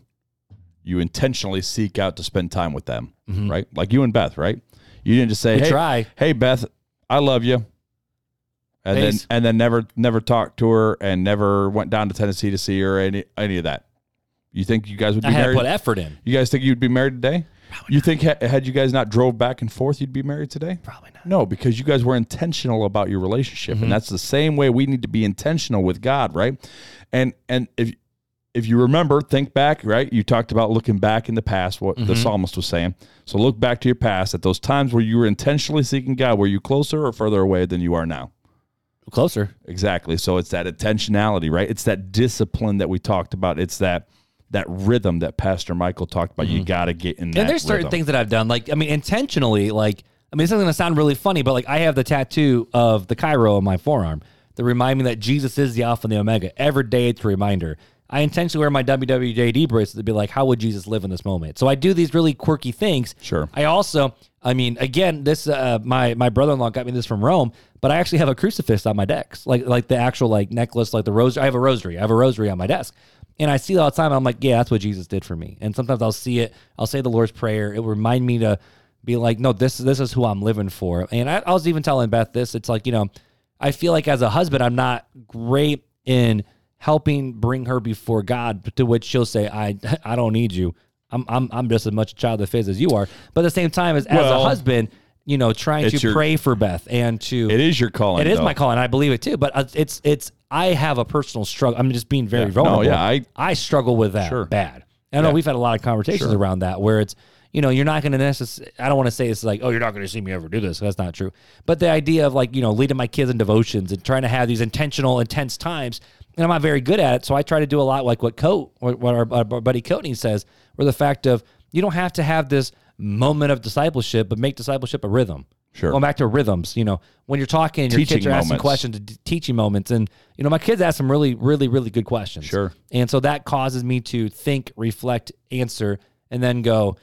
Speaker 1: you intentionally seek out to spend time with them, right? Like you and Beth, right? You didn't just say,
Speaker 2: Mm-hmm. We
Speaker 1: "Hey,
Speaker 2: try.
Speaker 1: hey, Beth, I love you," and then and then never never talked to her and never went down to Tennessee to see her any any of that. You think you guys would be
Speaker 2: I had
Speaker 1: married?
Speaker 2: put effort in.
Speaker 1: You guys think you'd be married today? Probably you think ha- had you guys not drove back and forth, you'd be married today?
Speaker 2: Probably not.
Speaker 1: No, because you guys were intentional about your relationship,
Speaker 2: Mm-hmm.
Speaker 1: and that's the same way we need to be intentional with God, right? And and if if you remember, think back, right? You talked about looking back in the past, what
Speaker 2: Mm-hmm.
Speaker 1: the psalmist was saying. So look back to your past at those times where you were intentionally seeking God. Were you closer or further away than you are now?
Speaker 2: Closer.
Speaker 1: Exactly. So it's that intentionality, right? It's that discipline that we talked about. It's that that rhythm that Pastor Michael talked about. You got to get in.
Speaker 2: And there's certain
Speaker 1: rhythm.
Speaker 2: things that I've done, like I mean, intentionally. Like I mean, this is going to sound really funny, but like I have the tattoo of the Chi Rho on my forearm that remind me that Jesus is the Alpha and the Omega. Every day, it's a reminder. I intentionally wear my WWJD bracelet to be like, how would Jesus live in this moment? So I do these really quirky things.
Speaker 1: Sure.
Speaker 2: I also, I mean, again, this uh, my my brother in law got me this from Rome, but I actually have a crucifix on my desk, like like the actual like necklace, like the rosary. I have a rosary. I have a rosary on my desk, and I see it all the time. I'm like, yeah, that's what Jesus did for me. And sometimes I'll see it. I'll say the Lord's prayer. It will remind me to be like, no, this this is who I'm living for. And I, I was even telling Beth this. It's like you know, I feel like as a husband, I'm not great in helping bring her before God. To which she'll say, I I don't need you. I'm I'm I'm just as much a child of His as you are. But at the same time, as as a husband, you know, trying
Speaker 1: it's
Speaker 2: to
Speaker 1: your-
Speaker 2: pray for Beth and to
Speaker 1: It is your calling.
Speaker 2: it is
Speaker 1: though.
Speaker 2: my calling. I believe it too. But uh, it's it's I have a personal struggle. I'm just being very
Speaker 1: Yeah.
Speaker 2: vulnerable.
Speaker 1: No, yeah, I-
Speaker 2: I struggle with that
Speaker 1: Sure.
Speaker 2: bad. I know
Speaker 1: Yeah.
Speaker 2: we've had a lot of conversations
Speaker 1: Sure.
Speaker 2: around that where it's you know you're not going to necessarily. I don't want to say it's like oh you're not going to see me ever do this. That's not true. But the idea of like you know leading my kids in devotions and trying to have these intentional intense times. And I'm not very good at it, so I try to do a lot like what Coat, what what our, our buddy Coatney says, where the fact of you don't have to have this moment of discipleship, but make discipleship a rhythm.
Speaker 1: Sure.
Speaker 2: Going back to rhythms, you know, when you're talking, your
Speaker 1: Teaching
Speaker 2: kids are asking
Speaker 1: moments.
Speaker 2: questions, t- teaching moments, and you know, my kids ask some really, really, really good questions.
Speaker 1: Sure.
Speaker 2: And so that causes me to think, reflect, answer, and then go,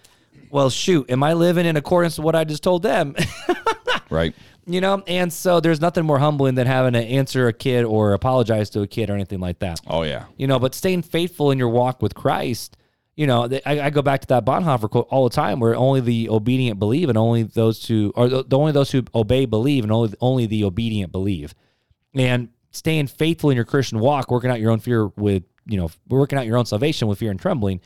Speaker 2: well, shoot, am I living in accordance to what I just told them?
Speaker 1: right.
Speaker 2: you know, and so there's nothing more humbling than having to answer a kid or apologize to a kid or anything like that.
Speaker 1: Oh yeah.
Speaker 2: You know, but staying faithful in your walk with Christ, you know, I, I go back to that Bonhoeffer quote all the time, where only the obedient believe, and only those who, the, the only those who obey believe, and only only the obedient believe. And staying faithful in your Christian walk, working out your own fear with, you know, working out your own salvation with fear and trembling.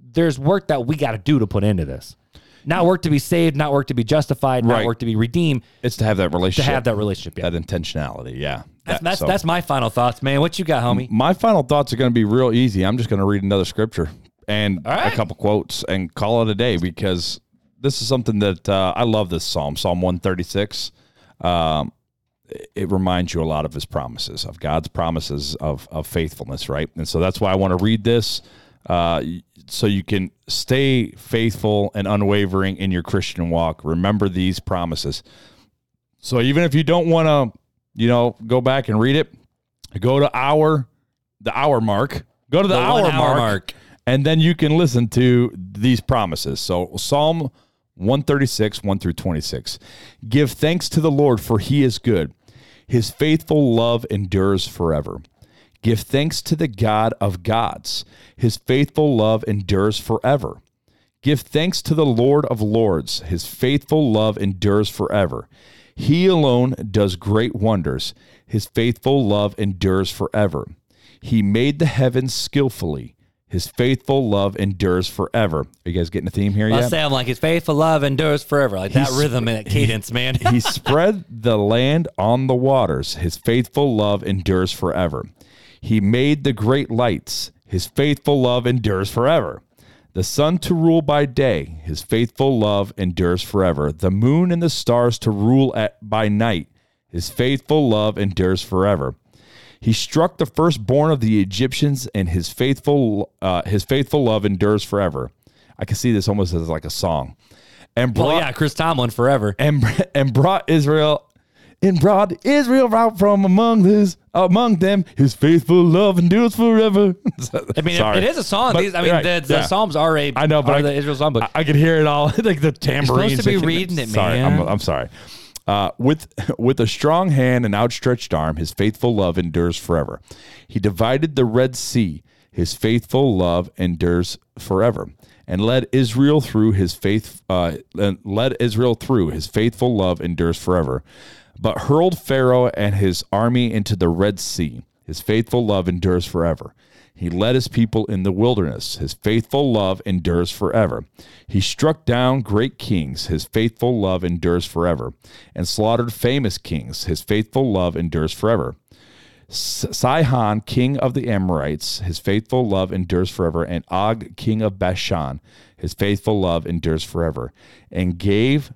Speaker 2: There's work that we got to do to put into this. Not work to be saved, not work to be justified, not
Speaker 1: Right.
Speaker 2: work to be redeemed,
Speaker 1: It's to have that relationship.
Speaker 2: to have that relationship. Yeah.
Speaker 1: that intentionality. Yeah.
Speaker 2: That's that's,
Speaker 1: so-
Speaker 2: that's my final thoughts, man. What you got, homie?
Speaker 1: My final thoughts are going to be real easy. I'm just going to read another scripture and
Speaker 2: right.
Speaker 1: a couple quotes and call it a day because this is something that uh, I love. This psalm, Psalm 136. Um, it- it reminds you a lot of His promises, of God's promises of of faithfulness, right? And so that's why I want to read this, uh, so you can stay faithful and unwavering in your Christian walk. Remember these promises. So even if you don't want to, you know, go back and read it, go to our the hour mark. Go to the,
Speaker 2: The
Speaker 1: hour,
Speaker 2: hour
Speaker 1: mark,
Speaker 2: mark.
Speaker 1: And then you can listen to these promises. So Psalm 136, 1 through 26. Give thanks to the Lord, for he is good. His faithful love endures forever. Give thanks to the God of gods. His faithful love endures forever. Give thanks to the Lord of lords. His faithful love endures forever. He alone does great wonders. His faithful love endures forever. He made the heavens skillfully. His faithful love endures forever. Are you guys getting a theme here
Speaker 2: I
Speaker 1: yet?
Speaker 2: say I'm like his faithful love endures forever. Like that
Speaker 1: He's-
Speaker 2: rhythm and that cadence, man.
Speaker 1: he spread the land on the waters. His faithful love endures forever. He made the great lights. His faithful love endures forever. The sun to rule by day. His faithful love endures forever. The moon and the stars to rule at by night. His faithful love endures forever. He struck the firstborn of the Egyptians, and his faithful uh, his faithful love endures forever. I can see this almost as like a song. And brought,
Speaker 2: well, yeah, Chris Tomlin forever.
Speaker 1: and and brought Israel and brought Israel out from among his among them. His faithful love endures forever.
Speaker 2: I mean,
Speaker 1: Sorry.
Speaker 2: it is a song.
Speaker 1: But-
Speaker 2: These, I mean,
Speaker 1: right,
Speaker 2: the, the
Speaker 1: yeah.
Speaker 2: Psalms are a
Speaker 1: I know, but I-
Speaker 2: the Israel song, but
Speaker 1: I, I could hear it all, like the tambourines.
Speaker 2: to be reading it,
Speaker 1: sorry,
Speaker 2: man.
Speaker 1: I'm, I'm sorry. Uh, with with a strong hand and outstretched arm, his faithful love endures forever. He divided the Red Sea. His faithful love endures forever, and led Israel through his faith. Uh, led Israel through his faithful love endures forever. But hurled Pharaoh and his army into the Red Sea. His faithful love endures forever. He led his people in the wilderness. His faithful love endures forever. He struck down great kings. His faithful love endures forever. And slaughtered famous kings. His faithful love endures forever. Sihon, king of the Amorites, his faithful love endures forever. And Og, king of Bashan, his faithful love endures forever. And gave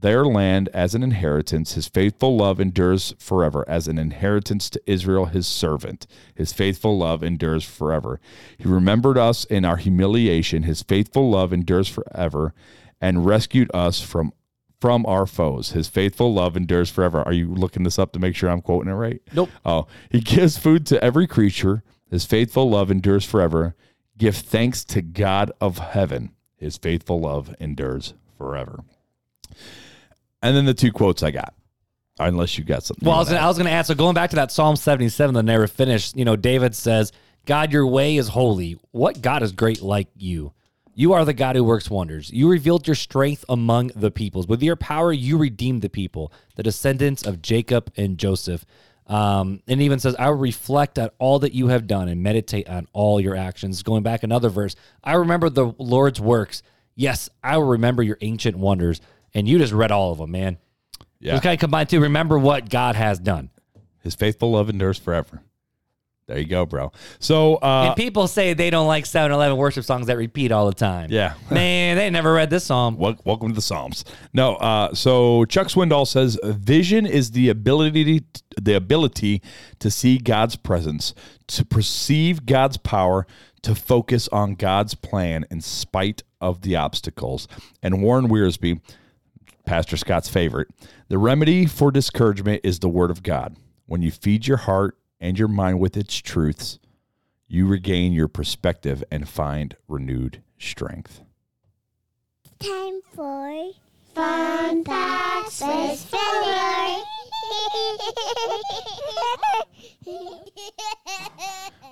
Speaker 1: their land as an inheritance. His faithful love endures forever, as an inheritance to Israel, his servant. His faithful love endures forever. He remembered us in our humiliation. His faithful love endures forever, and rescued us from from our foes. His faithful love endures forever. Are you looking this up to make sure I'm quoting it right?
Speaker 2: Nope.
Speaker 1: Oh, he gives food to every creature. His faithful love endures forever. Give thanks to God of heaven. His faithful love endures forever. And then the two quotes I got, unless you got something.
Speaker 2: Well, I was, gonna,
Speaker 1: wanna
Speaker 2: I was going to add. So going back to that Psalm 77 that never finished, you know, David says, God, your way is holy. What God is great like you? You are the God who works wonders. You revealed your strength among the peoples. With your power, you redeemed the people, the descendants of Jacob and Joseph. Um, and even says, I will reflect on all that you have done and meditate on all your actions. Going back another verse, I remember the Lord's works. Yes, I will remember your ancient wonders. And you just read all of them, man.
Speaker 1: Yeah.
Speaker 2: Just kind of combine to remember what God has done.
Speaker 1: His faithful love endures forever. There you go, bro. So, uh,
Speaker 2: and people say they don't like 7 Eleven worship songs that repeat all the time.
Speaker 1: Yeah.
Speaker 2: Man, they never read this psalm.
Speaker 1: Wel- welcome to the Psalms. No, uh, so Chuck Swindoll says vision is the ability the ability to see God's presence, to perceive God's power, to focus on God's plan in spite of the obstacles. And Warren Wiersbe, Pastor Scott's favorite, the remedy for discouragement is the Word of God. When you feed your heart and your mind with its truths, you regain your perspective and find renewed strength.
Speaker 3: Time for Fun Facts with Filler.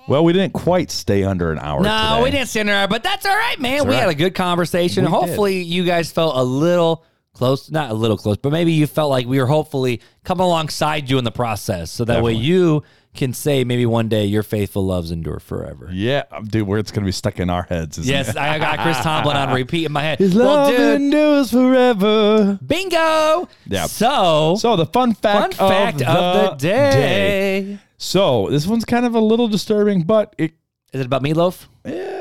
Speaker 1: Well, we didn't quite stay under an hour.
Speaker 2: No,
Speaker 1: today.
Speaker 2: we didn't stand there, but that's all right, man. we
Speaker 1: all
Speaker 2: had a good conversation.
Speaker 1: We did.
Speaker 2: hopefully, you guys felt a little close, not a little close, but maybe you felt like we were hopefully coming alongside you in the process, so that way you can say maybe one day your faithful loves endure forever.
Speaker 1: Yeah, um, dude, where it's gonna be stuck in our heads. Isn't
Speaker 2: Yes,
Speaker 1: it?
Speaker 2: I got Chris Tomlin on repeat in my head.
Speaker 1: His
Speaker 2: well,
Speaker 1: love
Speaker 2: dude,
Speaker 1: endures forever.
Speaker 2: bingo.
Speaker 1: Yeah.
Speaker 2: So,
Speaker 1: So the fun
Speaker 2: fun
Speaker 1: fact,
Speaker 2: fact of the, day.
Speaker 1: So this one's kind of a little disturbing, but it,
Speaker 2: Is it about meatloaf?
Speaker 1: yeah, well,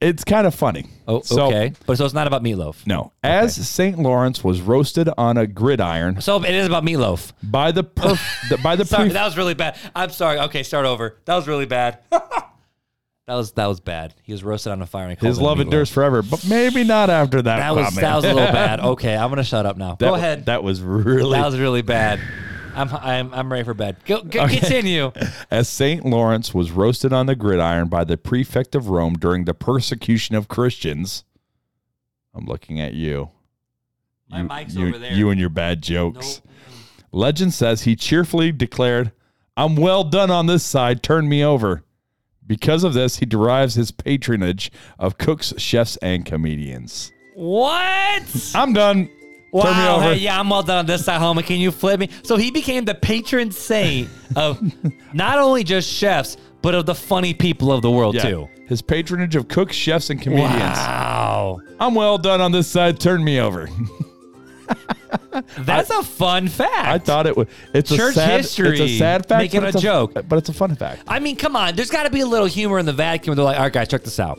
Speaker 1: it's kind of funny.
Speaker 2: Oh,
Speaker 1: So-
Speaker 2: okay. But so it's not about meatloaf.
Speaker 1: No, as Saint Lawrence was roasted on a gridiron
Speaker 2: So it is about meatloaf.
Speaker 1: by the perf- the- by the
Speaker 2: Sorry, that was really bad. I'm sorry. Okay, start over. That was really bad. that was that was bad. He was roasted on a fire. And
Speaker 1: his love endures forever, but maybe not after that.
Speaker 2: That was that was a little bad. Okay, I'm gonna shut up now.
Speaker 1: That
Speaker 2: Go ahead.
Speaker 1: That was really
Speaker 2: That was really bad. I'm I'm I'm ready for bed. Go, go continue.
Speaker 1: as Saint Lawrence was roasted on the gridiron by the prefect of Rome during the persecution of Christians. I'm looking at you.
Speaker 2: My
Speaker 1: you,
Speaker 2: mic's
Speaker 1: you,
Speaker 2: over there.
Speaker 1: You and your bad jokes. Legend says he cheerfully declared, I'm well done on this side, turn me over. Because of this, he derives his patronage of cooks, chefs, and comedians.
Speaker 2: What?
Speaker 1: I'm done. Turn me
Speaker 2: Wow.
Speaker 1: over.
Speaker 2: Hey, yeah, I'm well done on this side, homie. Can you flip me? So he became the patron saint of not only just chefs, but of the funny people of the world
Speaker 1: Yeah.
Speaker 2: too.
Speaker 1: His patronage of cooks, chefs, and comedians.
Speaker 2: Wow.
Speaker 1: I'm well done on this side, turn me over.
Speaker 2: That's a fun fact.
Speaker 1: I thought it was. It's
Speaker 2: Church
Speaker 1: a sad,
Speaker 2: history,
Speaker 1: It's a sad fact.
Speaker 2: making
Speaker 1: but
Speaker 2: a
Speaker 1: it's
Speaker 2: joke.
Speaker 1: but it's a fun fact.
Speaker 2: I mean, come on. There's got to be a little humor in the Vatican where they're like, "All right, guys, check this out.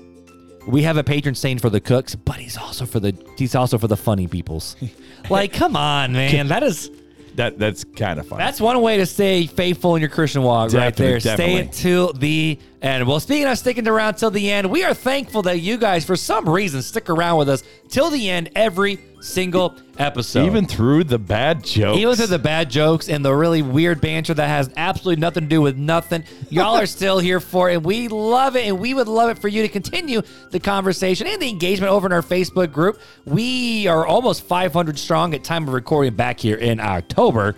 Speaker 2: We have a patron saint for the cooks, but he's also for the he's also for the funny peoples." like, come on, man. That is
Speaker 1: That that's kind of fun.
Speaker 2: that's one way to stay faithful in your Christian walk, right there. Stay
Speaker 1: definitely.
Speaker 2: it till the end. Well, speaking of sticking around till the end, we are thankful that you guys, for some reason, stick around with us till the end every single episode.
Speaker 1: even through the bad jokes.
Speaker 2: Even through the bad jokes and the really weird banter that has absolutely nothing to do with nothing, y'all are still here for it. And we love it. And we would love it for you to continue the conversation and the engagement over in our Facebook group. We are almost 500 strong at time of recording back here in October.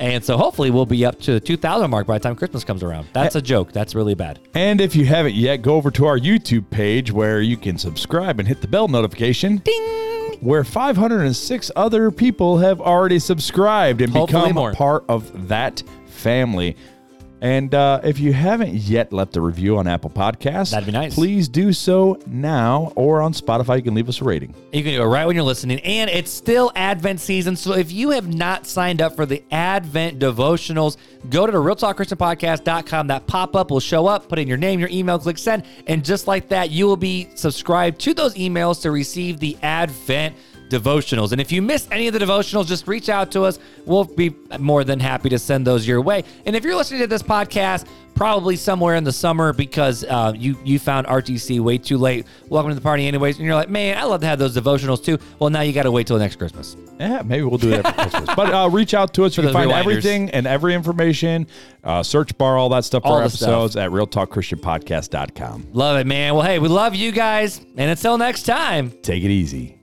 Speaker 2: And so hopefully we'll be up to the 2,000 mark by the time Christmas comes around. That's a joke. That's really bad.
Speaker 1: And if you haven't yet, go over to our YouTube page where you can subscribe and hit the bell notification. Ding! Where 506 other people have already subscribed and
Speaker 2: Hopefully
Speaker 1: become
Speaker 2: more.
Speaker 1: part of that family. And uh, if you haven't yet left a review on Apple Podcasts,
Speaker 2: That'd be nice.
Speaker 1: Please do so now, or on Spotify, you can leave us a rating.
Speaker 2: You can do it right when you're listening. And it's still Advent season. So if you have not signed up for the Advent devotionals, go to the realtalkchristianpodcast.com. That pop up will show up, put in your name, your email, click send. And just like that, you will be subscribed to those emails to receive the Advent devotionals. And if you missed any of the devotionals, just reach out to us. We'll be more than happy to send those your way. And if you're listening to this podcast, probably somewhere in the summer because uh, you you found RTC way too late. Welcome to the party, anyways. And you're like, man, I love to have those devotionals too. Well, now you got to wait till next Christmas.
Speaker 1: Yeah, maybe we'll do it after Christmas. But uh, reach out to us. You can find
Speaker 2: reminders.
Speaker 1: everything and every information, uh, search bar, all that stuff for
Speaker 2: All
Speaker 1: our
Speaker 2: the stuff.
Speaker 1: episodes at realtalkchristianpodcast.com.
Speaker 2: Love it, man. Well, hey, we love you guys. And until next time.
Speaker 1: Take it easy.